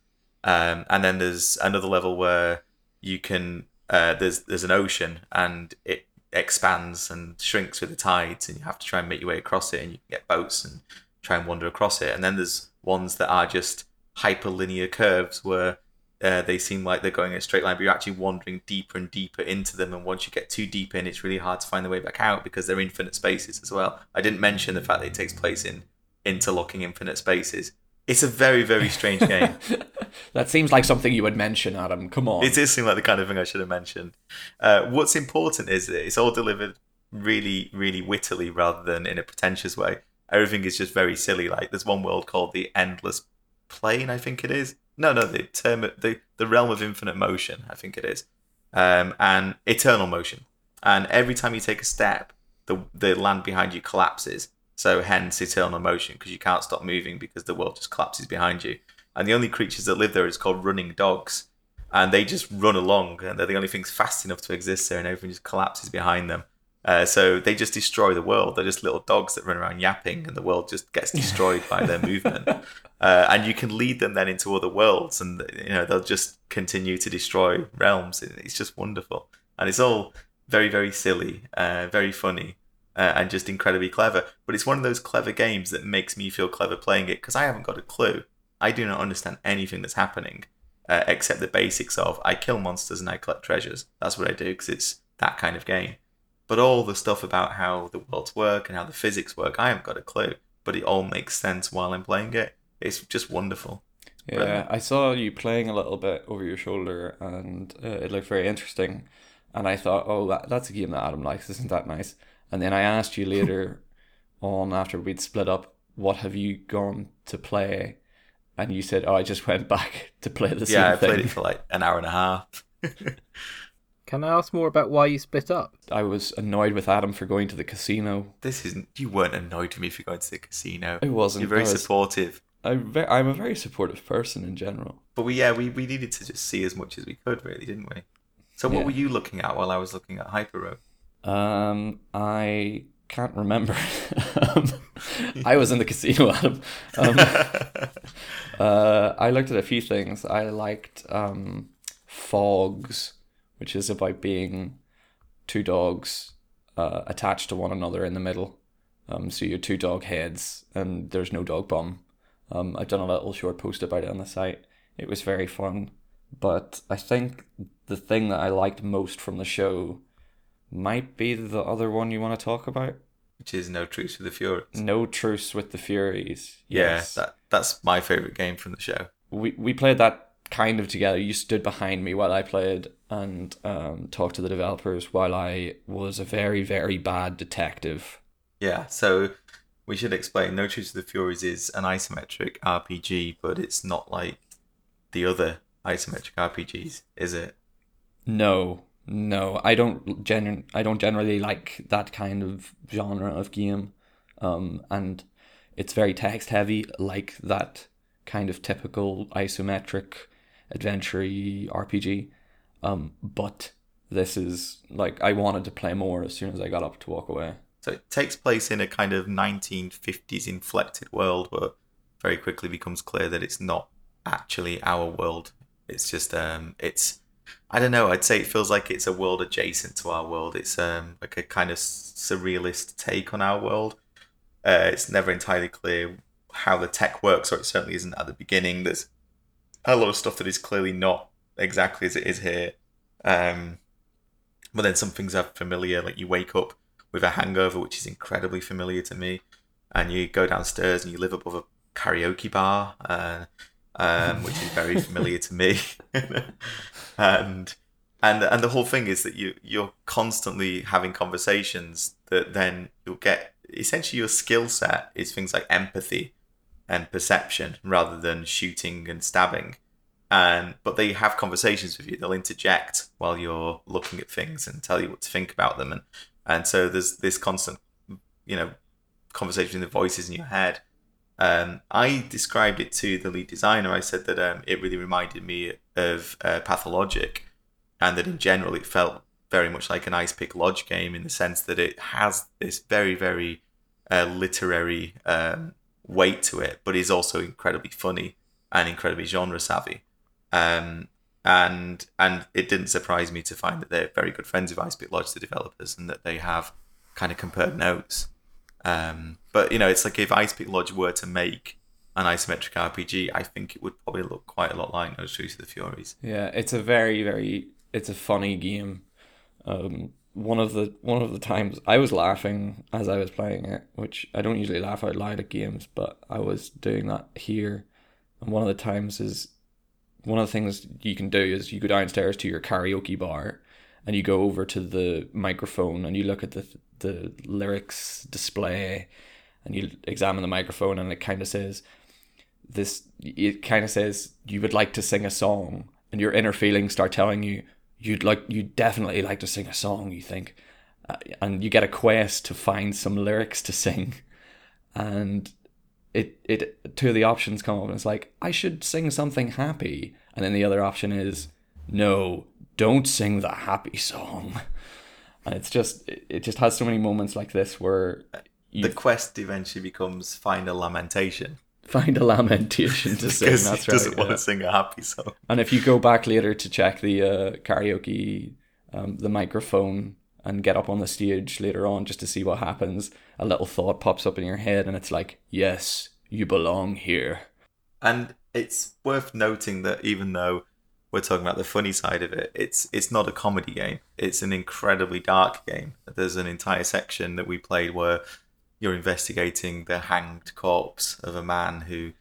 Um, and then there's another level where you can uh, there's there's an ocean and it expands and shrinks with the tides, and you have to try and make your way across it, and you get boats and try and wander across it. And then there's ones that are just hyperlinear curves where uh, they seem like they're going in a straight line, but you're actually wandering deeper and deeper into them. And once you get too deep in, it's really hard to find the way back out because they're infinite spaces as well. I didn't mention the fact that it takes place in interlocking infinite spaces. It's a very, very strange game. that seems like something you would mention, Adam. Come on. It does seem like the kind of thing I should have mentioned. Uh, what's important is that it's all delivered really, really wittily rather than in a pretentious way. Everything is just very silly. Like there's one world called the Endless Plane, I think it is. No, no, the term, the the realm of infinite motion, I think it is, um, and eternal motion. And every time you take a step, the the land behind you collapses. So hence eternal motion because you can't stop moving because the world just collapses behind you. And the only creatures that live there is called running dogs, and they just run along, and they're the only things fast enough to exist there, and everything just collapses behind them. Uh, so they just destroy the world. They're just little dogs that run around yapping, and the world just gets destroyed by their movement. Uh, and you can lead them then into other worlds, and you know they'll just continue to destroy realms. It's just wonderful, and it's all very, very silly, uh, very funny, uh, and just incredibly clever. But it's one of those clever games that makes me feel clever playing it because I haven't got a clue. I do not understand anything that's happening uh, except the basics of I kill monsters and I collect treasures. That's what I do because it's that kind of game. But all the stuff about how the worlds work and how the physics work, I haven't got a clue. But it all makes sense while I'm playing it. It's just wonderful. Yeah, Brilliant. I saw you playing a little bit over your shoulder, and uh, it looked very interesting. And I thought, oh, that, that's a game that Adam likes. Isn't that nice? And then I asked you later on after we'd split up, what have you gone to play? And you said, oh, I just went back to play the same yeah, I thing. played it for like an hour and a half. Can I ask more about why you split up? I was annoyed with Adam for going to the casino. This isn't. You weren't annoyed with me for going to the casino. I wasn't. You're very was- supportive. I ve- I'm a very supportive person in general. But we, yeah, we, we needed to just see as much as we could, really, didn't we? So what Yeah. were you looking at while I was looking at HyperRogue? Um, I can't remember. um, I was in the casino, Adam. Um, uh, I looked at a few things. I liked um, Fogs, which is about being two dogs uh, attached to one another in the middle. Um, so you're two dog heads, and there's no dog bum. Um, I've done a little short post about it on the site. It was very fun, but I think the thing that I liked most from the show might be the other one you want to talk about. Which is No Truce with the Furies. No truce with the Furies. Yeah, Yes. that that's my favorite game from the show. we we played that kind of together. You stood behind me while I played and um, talked to the developers while I was a very very bad detective. Yeah, so we should explain. No Truce with the Furies is an isometric RPG, but it's not like the other isometric RPGs, is it? No, no, I don't gen I don't generally like that kind of genre of game, um, and it's very text heavy, like that kind of typical isometric adventure RPG. Um, but this is like I wanted to play more as soon as I got up to walk away. So it takes place in a kind of 1950s inflected world, but very quickly becomes clear that it's not actually our world. It's just um, it's I don't know. I'd say it feels like it's a world adjacent to our world. It's um like a kind of surrealist take on our world. Uh, it's never entirely clear how the tech works, or it certainly isn't at the beginning. There's a lot of stuff that is clearly not exactly as it is here. Um, but then some things are familiar, like you wake up with a hangover, which is incredibly familiar to me, and you go downstairs and you live above a karaoke bar, uh, um, which is very familiar to me, and and and the whole thing is that you you're constantly having conversations that then you'll get essentially your skill set is things like empathy and perception rather than shooting and stabbing. And but they have conversations with you. They'll interject while you're looking at things and tell you what to think about them. And and so there's this constant you know conversation with the voices in your head. Um, I described it to the lead designer. I said that um, it really reminded me of uh, Pathologic, and that in general it felt very much like an Ice Pick Lodge game in the sense that it has this very, very uh, literary um, weight to it, but is also incredibly funny and incredibly genre savvy. Um, and and it didn't surprise me to find that they're very good friends of Ice Pick Lodge, the developers, and that they have kind of compared notes. Um, but you know, it's like if Ice Pick Lodge were to make an isometric RPG, I think it would probably look quite a lot like No Truce to the Furies. Yeah, it's a very, very, it's a funny game. Um, one of the one of the times I was laughing as I was playing it, which I don't usually laugh out loud at games, but I was doing that here. And one of the times is one of the things you can do is you go downstairs to your karaoke bar and you go over to the microphone and you look at the the lyrics display and you examine the microphone and it kind of says this it kind of says you would like to sing a song and your inner feelings start telling you you'd like you definitely like to sing a song you think. Uh, and you get a quest to find some lyrics to sing. And it it two of the options come up and it's like I should sing something happy. And then the other option is no don't sing the happy song and it's just it, just has so many moments like this where The quest eventually becomes find a lamentation find a lamentation to sing that's he doesn't right want yeah. to sing a happy song. And if you go back later to check the uh, karaoke, um, the microphone, and get up on the stage later on just to see what happens, a little thought pops up in your head, and it's like, yes, you belong here. And it's worth noting that even though we're talking about the funny side of it, it's it's not a comedy game. It's an incredibly dark game. There's an entire section that we played where you're investigating the hanged corpse of a man who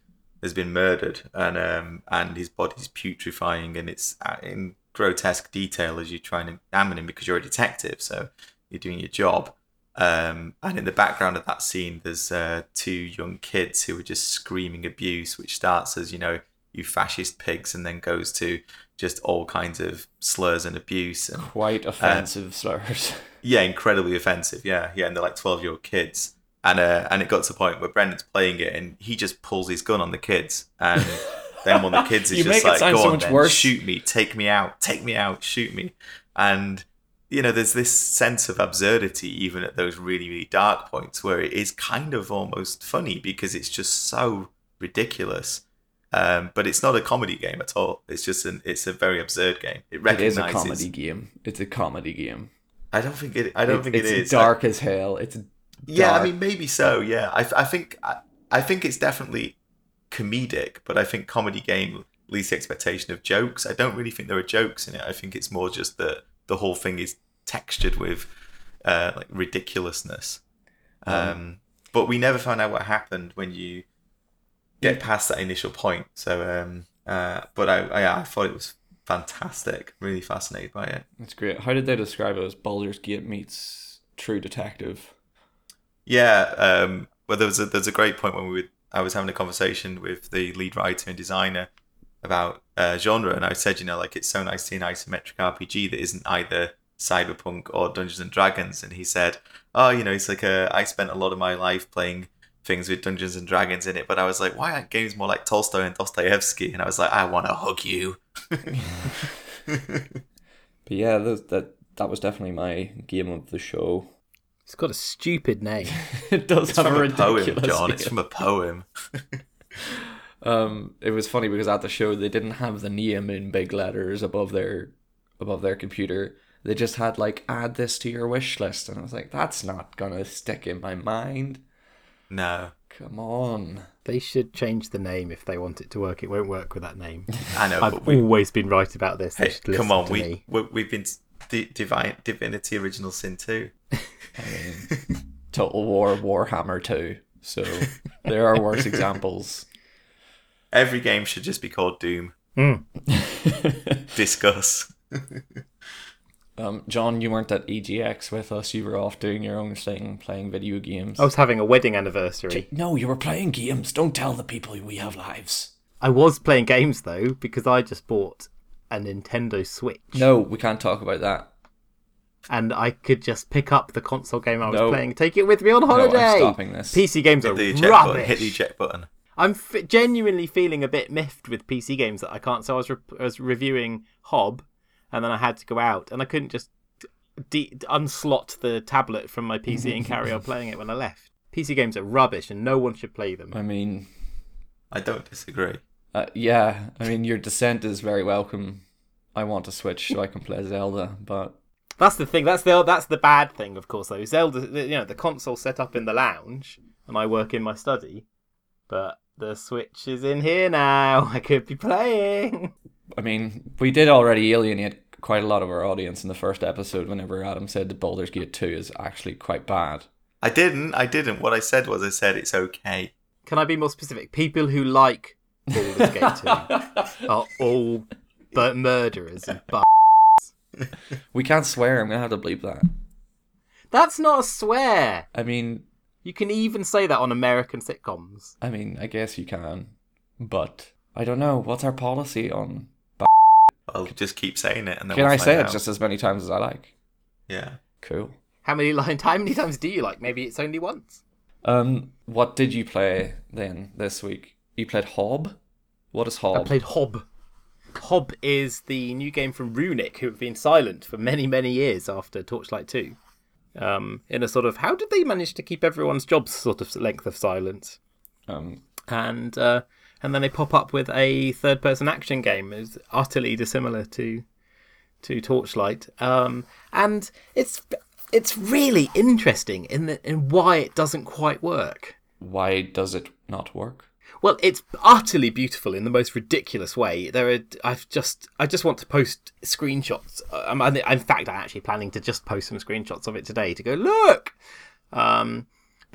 has been murdered, and um, and his body's putrefying, and it's uh, in grotesque detail as you try and examine him because you're a detective, so you're doing your job. Um, and in the background of that scene, there's uh, two young kids who are just screaming abuse, which starts as you know, you fascist pigs, and then goes to just all kinds of slurs and abuse. And Quite offensive slurs. yeah, incredibly offensive. Yeah, yeah, and they're like twelve year old kids. And uh, and it got to the point where Brendan's playing it, and he just pulls his gun on the kids, and then one of the kids is just like, "Go so on, then, worse." shoot me, take me out, take me out, shoot me," and you know, there's this sense of absurdity even at those really, really dark points where it is kind of almost funny because it's just so ridiculous. Um, but it's not a comedy game at all. It's just an it's a very absurd game. It it recognizes. is a comedy game. It's a comedy game. I don't think it. I don't It- think it's it is. dark as hell. It's Yeah, I mean maybe so. Yeah, I, I think I, I think it's definitely comedic, but I think comedy game leaves the expectation of jokes. I don't really think there are jokes in it. I think it's more just that the whole thing is textured with uh, like ridiculousness. Um, but we never found out what happened when you get past that initial point. So, um, uh, but I, I, yeah, I thought it was fantastic. Really fascinated by it. it's great. How did they describe it as Baldur's Gate meets True Detective? Yeah, um, well, there was a there's a great point when we were, I was having a conversation with the lead writer and designer about uh, genre, and I said, you know, like it's so nice to see an isometric RPG that isn't either cyberpunk or Dungeons and Dragons, and he said, oh, you know, it's like a, I spent a lot of my life playing things with Dungeons and Dragons in it, but I was like, why aren't games more like Tolstoy and Dostoevsky? And I was like, I want to hug you. But yeah, that that that was definitely my game of the show. It's got a stupid name. it does It's have from a a poem, ridiculous. John. It's from a poem. Um, it was funny because at the show they didn't have the name in big letters above their above their computer. They just had like add this to your wish list, and I was like, that's not gonna stick in my mind. No, Come on. They should change the name if they want it to work. It won't work with that name. I know, I've but we, always been right about this. They Hey, should come on, to we, me. we we've been di- divine Divinity Original Sin 2. I mean, Total War Warhammer 2. So there are worse examples. Every game should just be called Doom. Mm. Discuss. Um, John, you weren't at EGX with us. You were off doing your own thing, playing video games. I was having a wedding anniversary. no, you were playing games. Don't tell the people we have lives. I was playing games though because I just bought a Nintendo Switch. No, we can't talk about that. and I could just pick up the console game I was No. playing, take it with me on holiday. No, I'm holiday. stopping this. PC games are Hit the eject button. rubbish. Hit the eject button. I'm f- genuinely feeling a bit miffed with PC games that I can't. So I was, re- I was reviewing Hob, and then I had to go out, and I couldn't just de- unslot the tablet from my PC and carry on playing it when I left. PC games are rubbish, and no one should play them. I mean, I don't disagree. uh, yeah. I mean, your dissent is very welcome. I want to switch so I can play Zelda, but That's the thing. That's the that's the bad thing, of course. Though Zelda, you know, the console set up in the lounge, and I work in my study, but the Switch is in here now. I could be playing. I mean, we did already alienate quite a lot of our audience in the first episode whenever Adam said that Baldur's Gate 2 is actually quite bad. I didn't. I didn't. What I said was I said it's okay. Can I be more specific? People who like Baldur's Gate 2 are all but murderers and bu- We can't swear, I'm going to have to bleep that. That's not a swear. I mean, You can even say that on American sitcoms. I mean, I guess you can, but I don't know. What's our policy on? I'll just keep saying it, and then Can we'll I say it out. just as many times as I like? Yeah. Cool. How many line? How many times do you like? Maybe it's only once. Um, what did you play then this week? You played Hob. What is Hob? I played Hob. Hob is the new game from Runic, who have been silent for many, many years after Torchlight 2. Um, in a sort of, how did they manage to keep everyone's jobs sort of length of silence? Um, And uh, and then they pop up with a third-person action game, is utterly dissimilar to to Torchlight. Um, and it's it's really interesting in the, in why it doesn't quite work. why does it not work? Well, it's utterly beautiful in the most ridiculous way. There are, I've just, I just want to post screenshots. I'm- in fact, I'm actually planning to just post some screenshots of it today to go look. Um,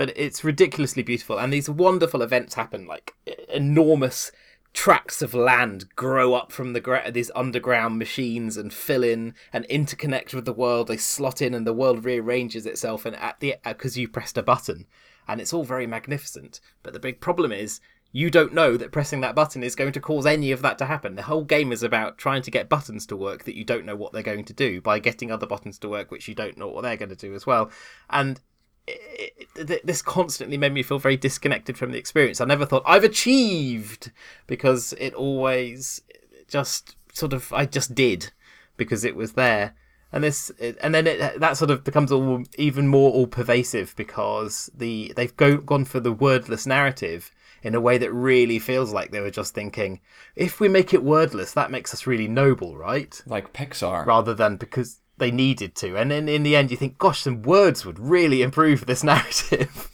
but it's ridiculously beautiful, and these wonderful events happen. Like enormous tracts of land grow up from the these underground machines and fill in and interconnect with the world. They slot in, and the world rearranges itself. And at the uh, because you pressed a button, and it's all very magnificent. But the big problem is you don't know that pressing that button is going to cause any of that to happen. The whole game is about trying to get buttons to work that you don't know what they're going to do by getting other buttons to work which you don't know what they're going to do as well. And it, it, this constantly made me feel very disconnected from the experience. I never thought I've achieved because it always just sort of I just did because it was there. And this, and then it, that sort of becomes all even more all pervasive because the they've go, gone for the wordless narrative in a way that really feels like they were just thinking, if we make it wordless, that makes us really noble, right? Like Pixar. rather than because they needed to. And then in the end, you think, gosh, some words would really improve this narrative.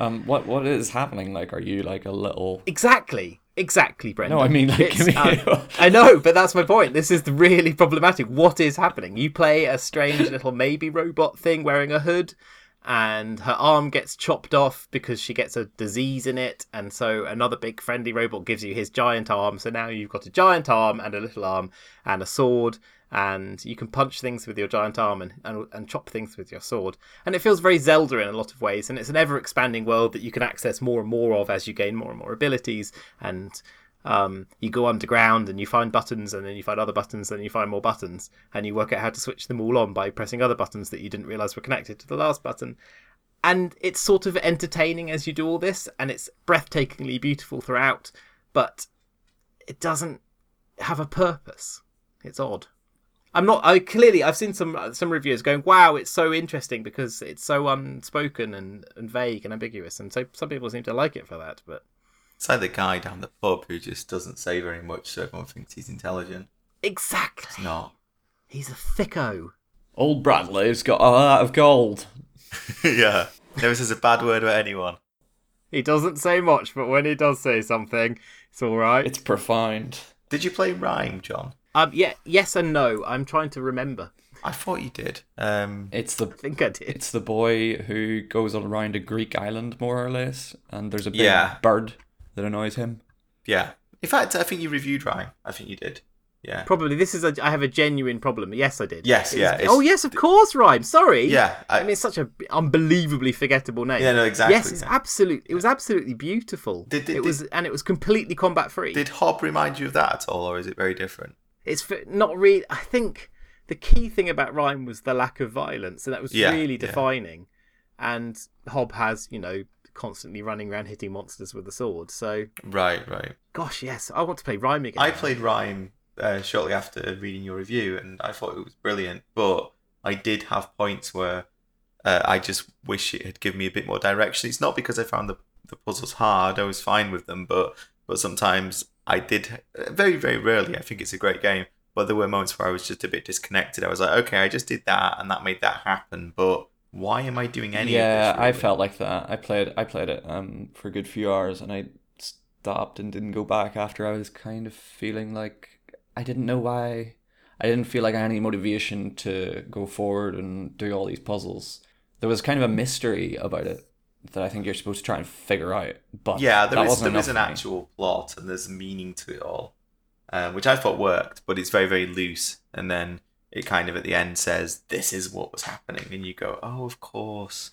Um, what what is happening? Like, are you like a little? exactly. Exactly, Brendan. No, I mean like, um, I know, but that's my point. This is really problematic. What is happening? You play a strange little maybe robot thing wearing a hood, and her arm gets chopped off because she gets a disease in it, and so another big friendly robot gives you his giant arm. So now you've got a giant arm and a little arm and a sword, and you can punch things with your giant arm and, and, and chop things with your sword. And it feels very Zelda in a lot of ways, and it's an ever expanding world that you can access more and more of as you gain more and more abilities. And um, you go underground and you find buttons and then you find other buttons and then you find more buttons. And you work out how to switch them all on by pressing other buttons that you didn't realize were connected to the last button. And it's sort of entertaining as you do all this and it's breathtakingly beautiful throughout but it doesn't have a purpose. It's odd i'm not i clearly i've seen some some reviewers going wow it's so interesting because it's so unspoken and, and vague and ambiguous and so some people seem to like it for that but It's like the guy down the pub who just doesn't say very much, so everyone thinks he's intelligent. exactly He's not. he's a thicko Old Bradley's got a lot of gold. yeah. Never says a bad word about anyone. He doesn't say much, but when he does say something, it's all right. It's profound. Did you play RiME, John? Um, yeah, yes and no. I'm trying to remember. I thought you did. Um, It's the I think I did. it's the boy who goes around a Greek island more or less, and there's a big Yeah. bird that annoys him. yeah. In fact, I think you reviewed RiME. I think you did. Yeah. Probably this is a. I have a genuine problem. Yes, I did. Yes, It yeah, oh yes, of course, RiME. Sorry. Yeah. I, I, mean, it's such a unbelievably forgettable name. Yeah, no, exactly, Yes, it's yeah. absolute. It was absolutely beautiful. Did- did- it was, and it was completely combat free. did Hob remind you of that at all, or is it very different? It's not really. I think the key thing about RiME was the lack of violence, and that was Yeah, really yeah. defining. And Hob has, you know, constantly running around hitting monsters with a sword. So, Right, right. gosh, yes, I want to play RiME again. I played RiME uh, shortly after reading your review, and I thought it was brilliant. But I did have points where uh, I just wish it had given me a bit more direction. It's not because I found the the puzzles hard; I was fine with them. But but sometimes I did. Very very rarely, I think it's a great game. But there were moments where I was just a bit disconnected. I was like, okay, I just did that, and that made that happen. But why am I doing any? yeah, of this, I felt like that. I played I played it um for a good few hours and I stopped and didn't go back after I was kind of feeling like I didn't know why I didn't feel like I had any motivation to go forward and do all these puzzles. There was kind of a mystery about it that I think you're supposed to try and figure out. But Yeah, there that is wasn't there is an actual plot and there's meaning to it all, um, which I thought worked, but it's very very loose. And then it kind of at the end says this is what was happening, and you go, oh, of course.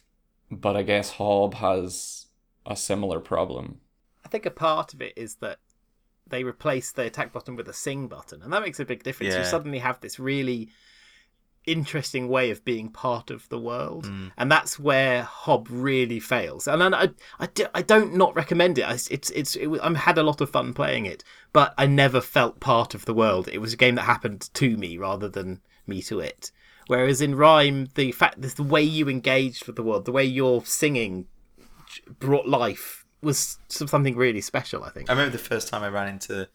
But I guess Hob has a similar problem. I think a part of it is that they replace the attack button with a sing button, and that makes a big difference. You suddenly have this really interesting way of being part of the world, Mm. and that's where Hob really fails. And I, I, I, do- I don't not recommend it. I, it's, it's, it, was- I had a lot of fun playing it, but I never felt part of the world. It was a game that happened to me rather than me to it. Whereas in RiME, the fact the way you engaged with the world, the way you're singing, brought life was something really special. I think. I remember the first time I ran into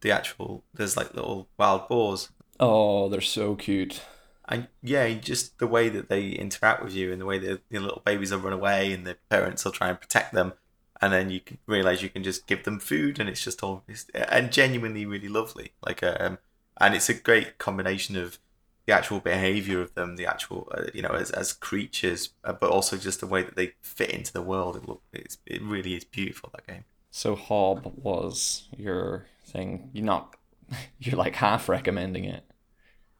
the actual. There's like little wild boars, Oh, they're so cute. And yeah, just the way that they interact with you, and the way that the little babies will run away, and the parents will try and protect them, and then you can realize you can just give them food, and it's just all it's, and genuinely really lovely. Like um, and it's a great combination of the actual behavior of them, the actual uh, you know as as creatures, uh, but also just the way that they fit into the world. It look it's, it really is beautiful that game. So Hob was your thing. You're not. You're like half recommending it.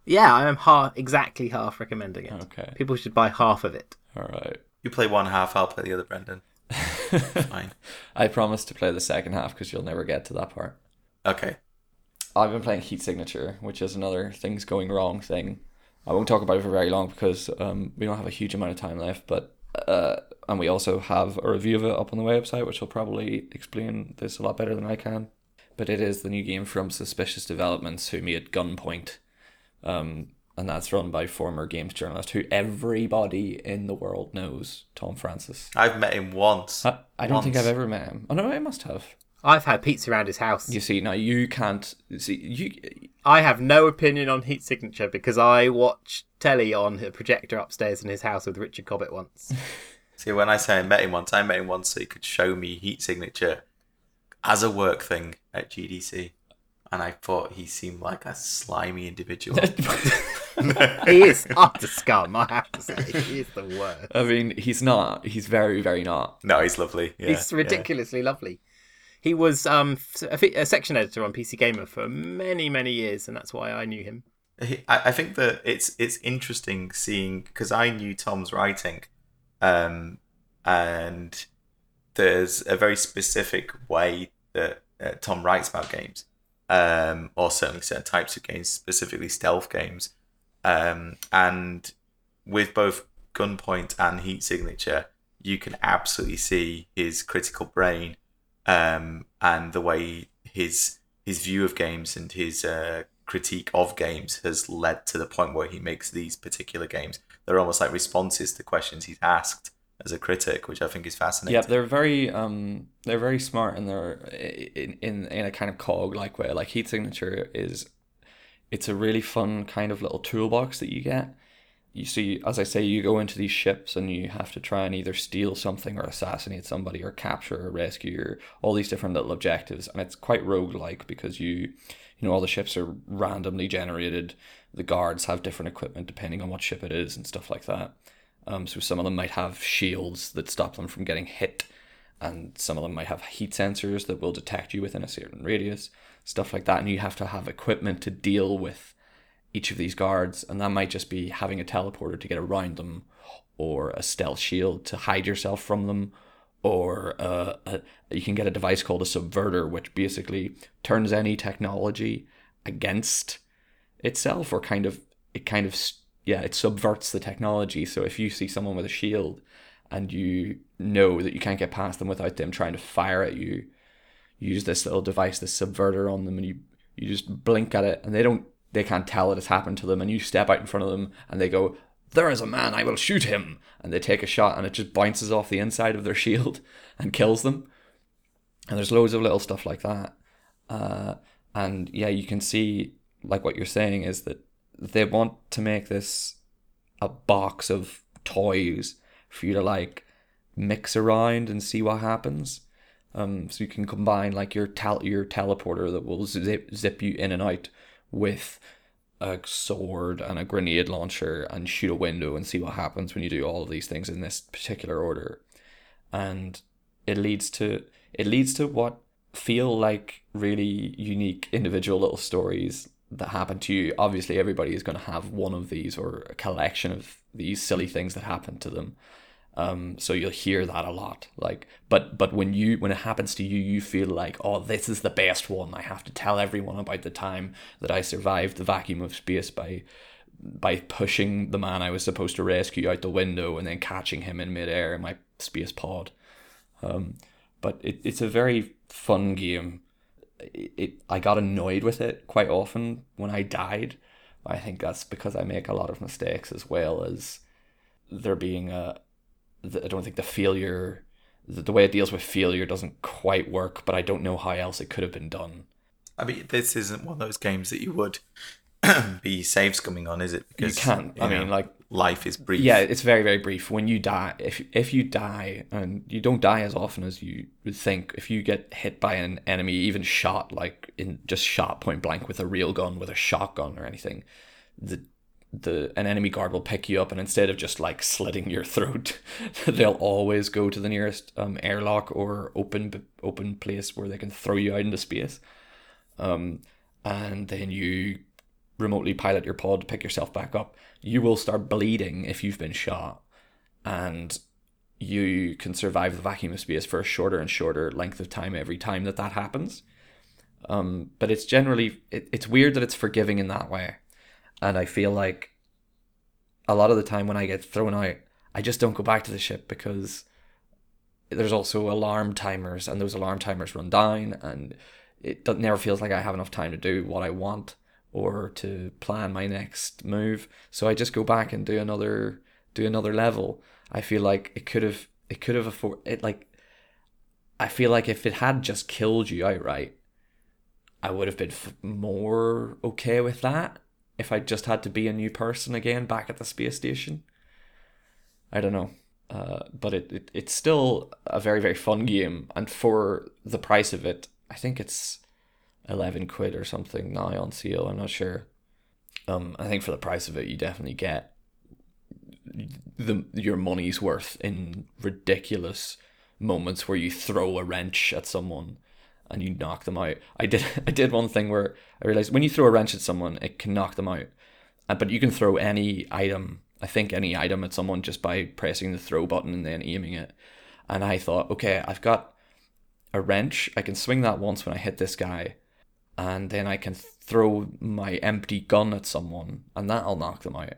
Yeah, I am half exactly half recommending it. Okay. People should buy half of it. All right. You play one half, I'll play the other, Brendan. Fine. I promise to play the second half because you'll never get to that part. Okay. I've been playing Heat Signature, which is another things going wrong thing. I won't talk about it for very long because um, we don't have a huge amount of time left, but uh, and we also have a review of it up on the website, which will probably explain this a lot better than I can. But it is the new game from Suspicious Developments, who made Gunpoint, um, and that's run by former games journalist who everybody in the world knows, Tom Francis. I've met him once. I, I don't think I've ever met him. Oh no, I must have. I've had pizza around his house. You see, now you can't see you. I have no opinion on Heat Signature because I watched telly on a projector upstairs in his house with Richard Cobbett once. See, when I say I met him once, I met him once so he could show me heat signature as a work thing at GDC. And I thought he seemed like a slimy individual. he is utter scum, I have to say. He is the worst. I mean, he's not. He's very, very not. no, he's lovely. Yeah, He's ridiculously lovely. He was um, a, a section editor on PC Gamer for many, many years, and that's why I knew him. He- I, I think that it's it's interesting seeing because I knew Tom's writing, um, and there's a very specific way that uh, Tom writes about games, um, or certainly certain types of games, specifically stealth games, um, and with both Gunpoint and Heat Signature, you can absolutely see his critical brain, um, and the way his his view of games and his uh, critique of games has led to the point where he makes these particular games. They're almost like responses to questions he's asked as a critic, which I think is fascinating. Yeah, they're very um, they're very smart and they're in in in a kind of cog like way. Like Heat Signature is, it's a really fun kind of little toolbox that you get. You see, as I say, you go into these ships and you have to try and either steal something or assassinate somebody or capture or rescue or all these different little objectives. And it's quite roguelike because you, you know, all the ships are randomly generated. The guards have different equipment depending on what ship it is and stuff like that. Um, so some of them might have shields that stop them from getting hit, and some of them might have heat sensors that will detect you within a certain radius, stuff like that. And you have to have equipment to deal with each of these guards, and that might just be having a teleporter to get around them, or a stealth shield to hide yourself from them, or uh, a, you can get a device called a subverter, which basically turns any technology against itself or kind of it kind of s- yeah it subverts the technology. So if you see someone with a shield and you know that you can't get past them without them trying to fire at you, you use this little device, this subverter on them, and you you just blink at it, and they don't they can't tell it has happened to them, and you step out in front of them, and they go, "There is a man, I will shoot him," and they take a shot, and it just bounces off the inside of their shield and kills them. And there's loads of little stuff like that, uh, and yeah, you can see like what you're saying is that they want to make this a box of toys for you to like mix around and see what happens. Um, so you can combine like your tel- your teleporter that will zip zip you in and out with a sword and a grenade launcher and shoot a window and see what happens when you do all of these things in this particular order. And it leads to it leads to what feel like really unique individual little stories that happen to you. Obviously everybody is going to have one of these or a collection of these silly things that happen to them. Um, so you'll hear that a lot. Like, but but when you when it happens to you, you feel like, oh, this is the best one. I have to tell everyone about the time that I survived the vacuum of space by by pushing the man I was supposed to rescue out the window and then catching him in midair in my space pod. Um, but it, it's a very fun game. It, it I got annoyed with it quite often when I died. I think that's because I make a lot of mistakes as well as there being a the, I don't think the failure, the, the way it deals with failure doesn't quite work, but I don't know how else it could have been done. I mean, this isn't one of those games that you would be save scumming on, is it? Because You can't. I mean, like life is brief. yeah, it's very very brief. When you die, if if you die and you don't die as often as you would think, if you get hit by an enemy, even shot like in just shot point blank with a real gun, with a shotgun or anything, the the an enemy guard will pick you up and instead of just like slitting your throat, they'll always go to the nearest um, airlock or open open place where they can throw you out into space. Um, and then you remotely pilot your pod to pick yourself back up. You will start bleeding if you've been shot, and you can survive the vacuum of space for a shorter and shorter length of time every time that that happens. Um, but it's generally it, it's weird that it's forgiving in that way and I feel like a lot of the time when I get thrown out, I just don't go back to the ship because there's also alarm timers, and those alarm timers run down, and it never feels like I have enough time to do what I want or to plan my next move. So I just go back and do another do another level. I feel like it could have it could have afford it like I feel like if it had just killed you outright, I would have been f- more okay with that if I just had to be a new person again back at the space station. I don't know. Uh, but it, it it's still a very, very fun game. And for the price of it, I think it's 11 quid or something now on sale. I'm not sure. Um, I think for the price of it, you definitely get the your money's worth in ridiculous moments where you throw a wrench at someone and you knock them out. I did I did one thing where I realized when you throw a wrench at someone, it can knock them out. Uh, But you can throw any item, I think any item at someone just by pressing the throw button and then aiming it. And I thought, okay, I've got a wrench. I can swing that once when I hit this guy, and then I can throw my empty gun at someone, and that'll knock them out.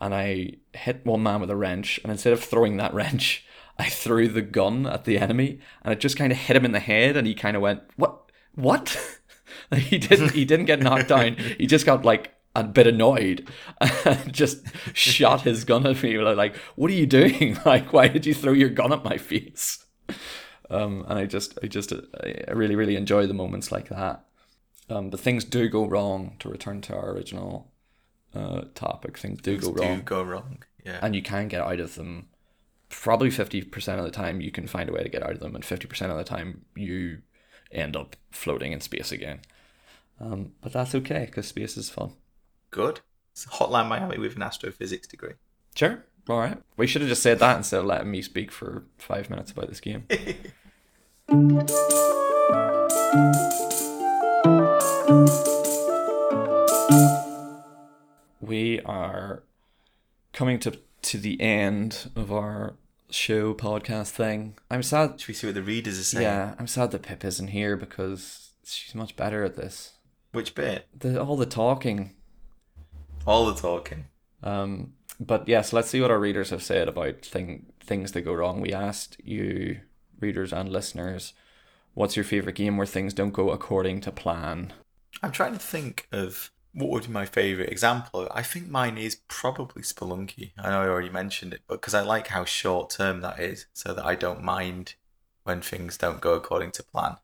And I hit one man with a wrench, and instead of throwing that wrench, I threw the gun at the enemy, and it just kind of hit him in the head, and he kind of went, "What? What?" he didn't. He didn't get knocked down. He just got like a bit annoyed, and just shot his gun at me. Like, "What are you doing? Like, why did you throw your gun at my face?" Um, and I just, I just, I really, really enjoy the moments like that. Um, but things do go wrong. To return to our original uh, topic, things do go do wrong go wrong. Yeah. and you can get out of them probably 50% of the time you can find a way to get out of them and 50% of the time you end up floating in space again um, but that's okay because space is fun Good. It's Hotline Miami with an astrophysics degree. sure all right we should have just said that instead of letting me speak for five minutes about this game we are coming to to the end of our show podcast thing i'm sad Should we see what the readers are saying? Yeah, I'm sad that Pip isn't here because she's much better at this. Which bit? The all the talking. All the talking. Um, but yes, let's see what our readers have said about thing, things that go wrong. We asked you, readers and listeners, what's your favorite game where things don't go according to plan? I'm trying to think of what would be my favorite example. I think mine is probably Spelunky. I know I already mentioned it, but because I like how short term that is, so that I don't mind when things don't go according to plan.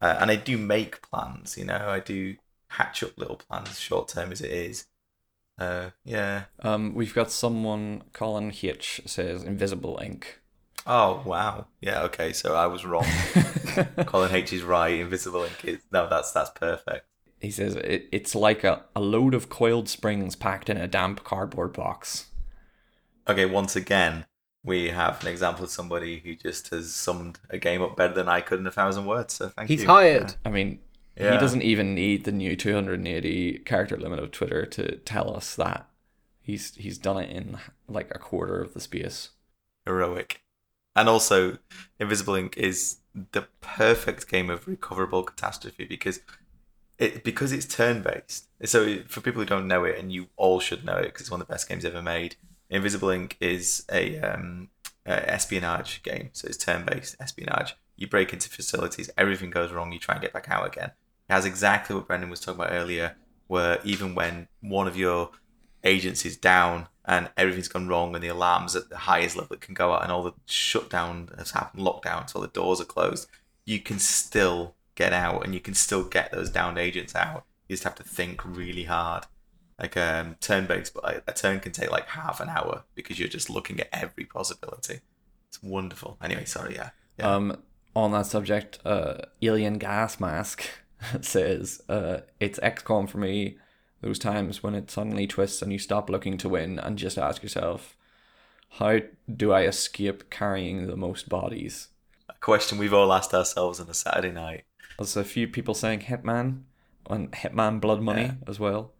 Uh, and I do make plans, you know, I do hatch up little plans, short term as it is. Uh, yeah. Um, we've got someone, Colin H says Invisible Ink. Oh wow. Yeah. Okay. So I was wrong. Colin H is right. Invisible, Inc. is no. That's that's perfect. He says it, it's like a, a load of coiled springs packed in a damp cardboard box. Okay. Once again, we have an example of somebody who just has summed a game up better than I could in a thousand words. So thank He's you. He's hired. I mean, Yeah. he doesn't even need the new 280 character limit of Twitter to tell us that. He's he's done it in like a quarter of the space. heroic. And also, Invisible, Inc. is the perfect game of recoverable catastrophe because it because it's turn based. So for people who don't know it, and you all should know it because it's one of the best games ever made. Invisible, Inc. is a, um, a espionage game, so it's turn based espionage. You break into facilities, everything goes wrong, you try and get back out again. It has exactly what Brendan was talking about earlier, where even when one of your agents is down and everything's gone wrong and the alarms at the highest level it can go out and all the shutdown has happened, lockdown, so all the doors are closed, you can still get out and you can still get those downed agents out. You just have to think really hard. Like um, turn based, but a turn can take like half an hour because you're just looking at every possibility. It's wonderful. Anyway, sorry, yeah. yeah. Um, on that subject, uh, Alien Gas Mask says uh, it's XCOM for me. Those times when it suddenly twists and you stop looking to win and just ask yourself, how do I escape carrying the most bodies? a question we've all asked ourselves on a Saturday night. There's a few people saying Hitman and Hitman Blood Money Yeah. as well.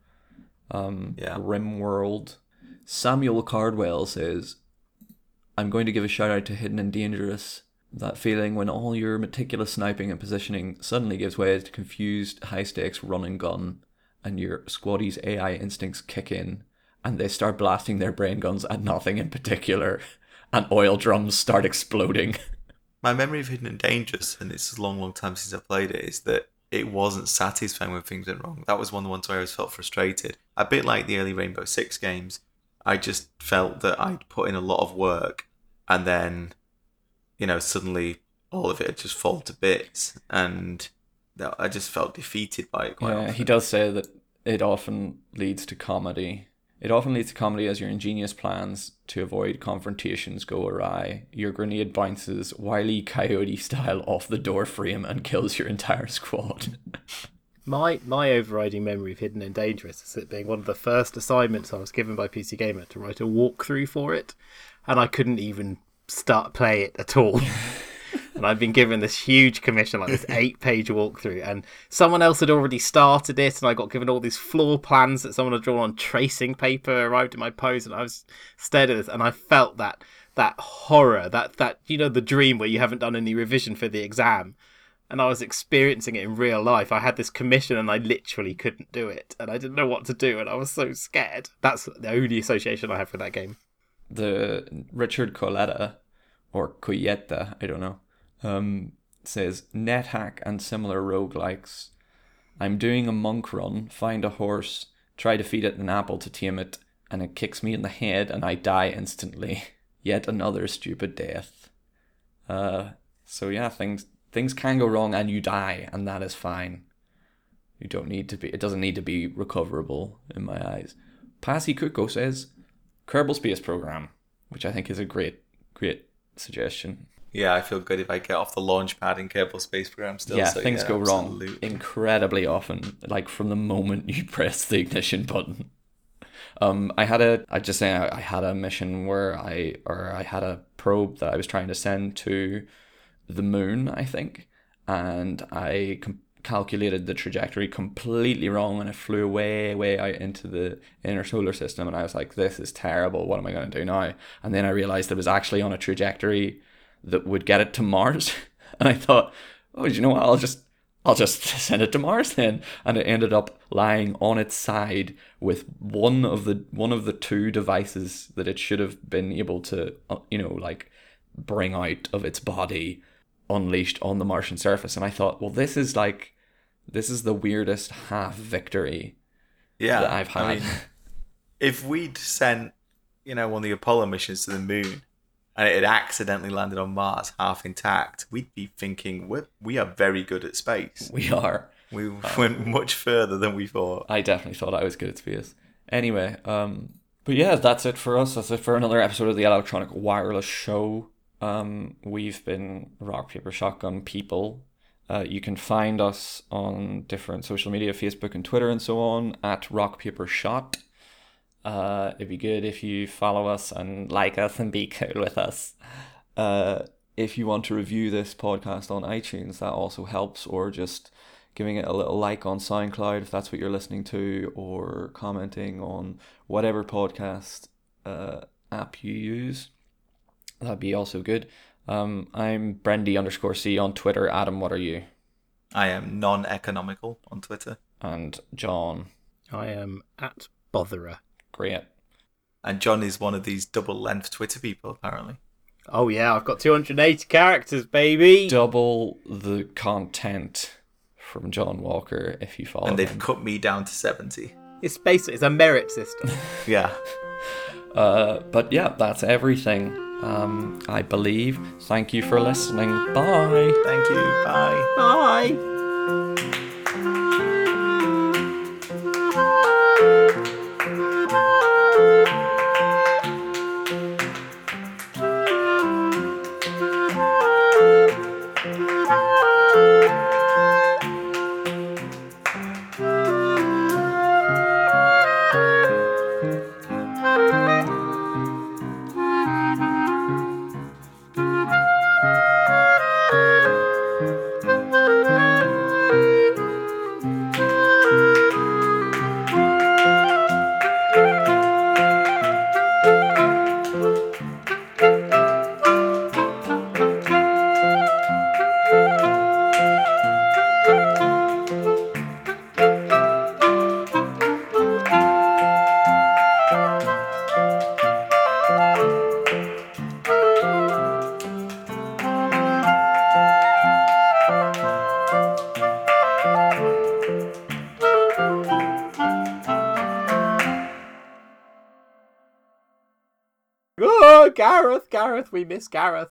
Um, Yeah. Rimworld. Samuel Cardwell says, I'm going to give a shout out to Hidden and Dangerous. That feeling when all your meticulous sniping and positioning suddenly gives way to confused, high stakes run and gun, and your squaddie's AI instincts kick in, and they start blasting their Bren guns at nothing in particular, and oil drums start exploding. My memory of Hidden and Dangerous, and it's a long, long time since I played it, is that it wasn't satisfying when things went wrong. That was one of the ones where I always felt frustrated. A bit like the early Rainbow Six games, I just felt that I'd put in a lot of work, and then, you know, suddenly all of it had just fallen to bits, and that I just felt defeated by it quite Yeah, often. he does say that it often leads to comedy. It often leads to comedy as your ingenious plans to avoid confrontations go awry. Your grenade bounces wily coyote style off the door frame and kills your entire squad. My my overriding memory of Hidden and Dangerous is it being one of the first assignments I was given by PC Gamer to write a walkthrough for it, and I couldn't even start play it at all. and I'd been given this huge commission, like this eight-page walkthrough, and someone else had already started it, and I got given all these floor plans that someone had drawn on tracing paper. Arrived in my pose, and I was stared at this, and I felt that that horror, that that you know the dream where you haven't done any revision for the exam and I was experiencing it in real life. I had this commission and I literally couldn't do it, and I didn't know what to do, and I was so scared. That's the only association I have with that game. the Richard Coletta or Coyetta, I don't know, um, says NetHack and similar roguelikes. I'm doing a monk run, find a horse, try to feed it an apple to tame it, and it kicks me in the head and I die instantly. Yet another stupid death. Uh, so yeah, things things can go wrong and you die, and that is fine. You don't need to be. It doesn't need to be recoverable in my eyes. Passy Kuko says Kerbal Space Program, which I think is a great, great suggestion. Yeah, I feel good if I get off the launch pad in Kerbal Space Program still. yeah, so things yeah, go wrong incredibly often, like from the moment you press the ignition button. Um, I had a, I just say I I had a mission where I, or I had a probe that I was trying to send to the moon, I think, and I com- calculated the trajectory completely wrong, and it flew way, way out into the inner solar system, and I was like, "This is terrible. What am I going to do now?" And then I realized it was actually on a trajectory that would get it to Mars, and I thought, "Oh, you know what? I'll just I'll just send it to Mars then. And it ended up lying on its side with one of the one of the two devices that it should have been able to, uh, you know, like bring out of its body unleashed on the Martian surface. And I thought, well, this is like this is the weirdest half victory Yeah, that I've had. I mean, if we'd sent, you know, one of the Apollo missions to the moon and it accidentally landed on Mars half intact, we'd be thinking we we are very good at space. we are. We went much further than we thought. I definitely thought I was good at space. Anyway, um, but yeah, that's it for us. That's it for another episode of the Electronic Wireless Show. Um, we've been Rock Paper Shotgun people. Uh, you can find us on different social media, Facebook and Twitter and so on, at Rock Paper Shot. Uh, it'd be good if you follow us and like us and be cool with us. Uh, if you want to review this podcast on iTunes, that also helps, or just giving it a little like on SoundCloud if that's what you're listening to, or commenting on whatever podcast uh, app you use. That'd be also good. Um, I'm Brendy underscore C on Twitter. Adam, what are you? I am non-economical on Twitter, And John, I am at botherer. Great. and John is one of these double-length Twitter people apparently. Oh yeah, I've got 280 characters, baby. Double the content from John Walker if you follow and they've him. cut me down to 70. It's basically it's a merit system. Yeah. Uh, but yeah, that's everything. Um, I believe. Thank you for listening. Bye. Thank you. Bye. Bye. Gareth, we miss Gareth.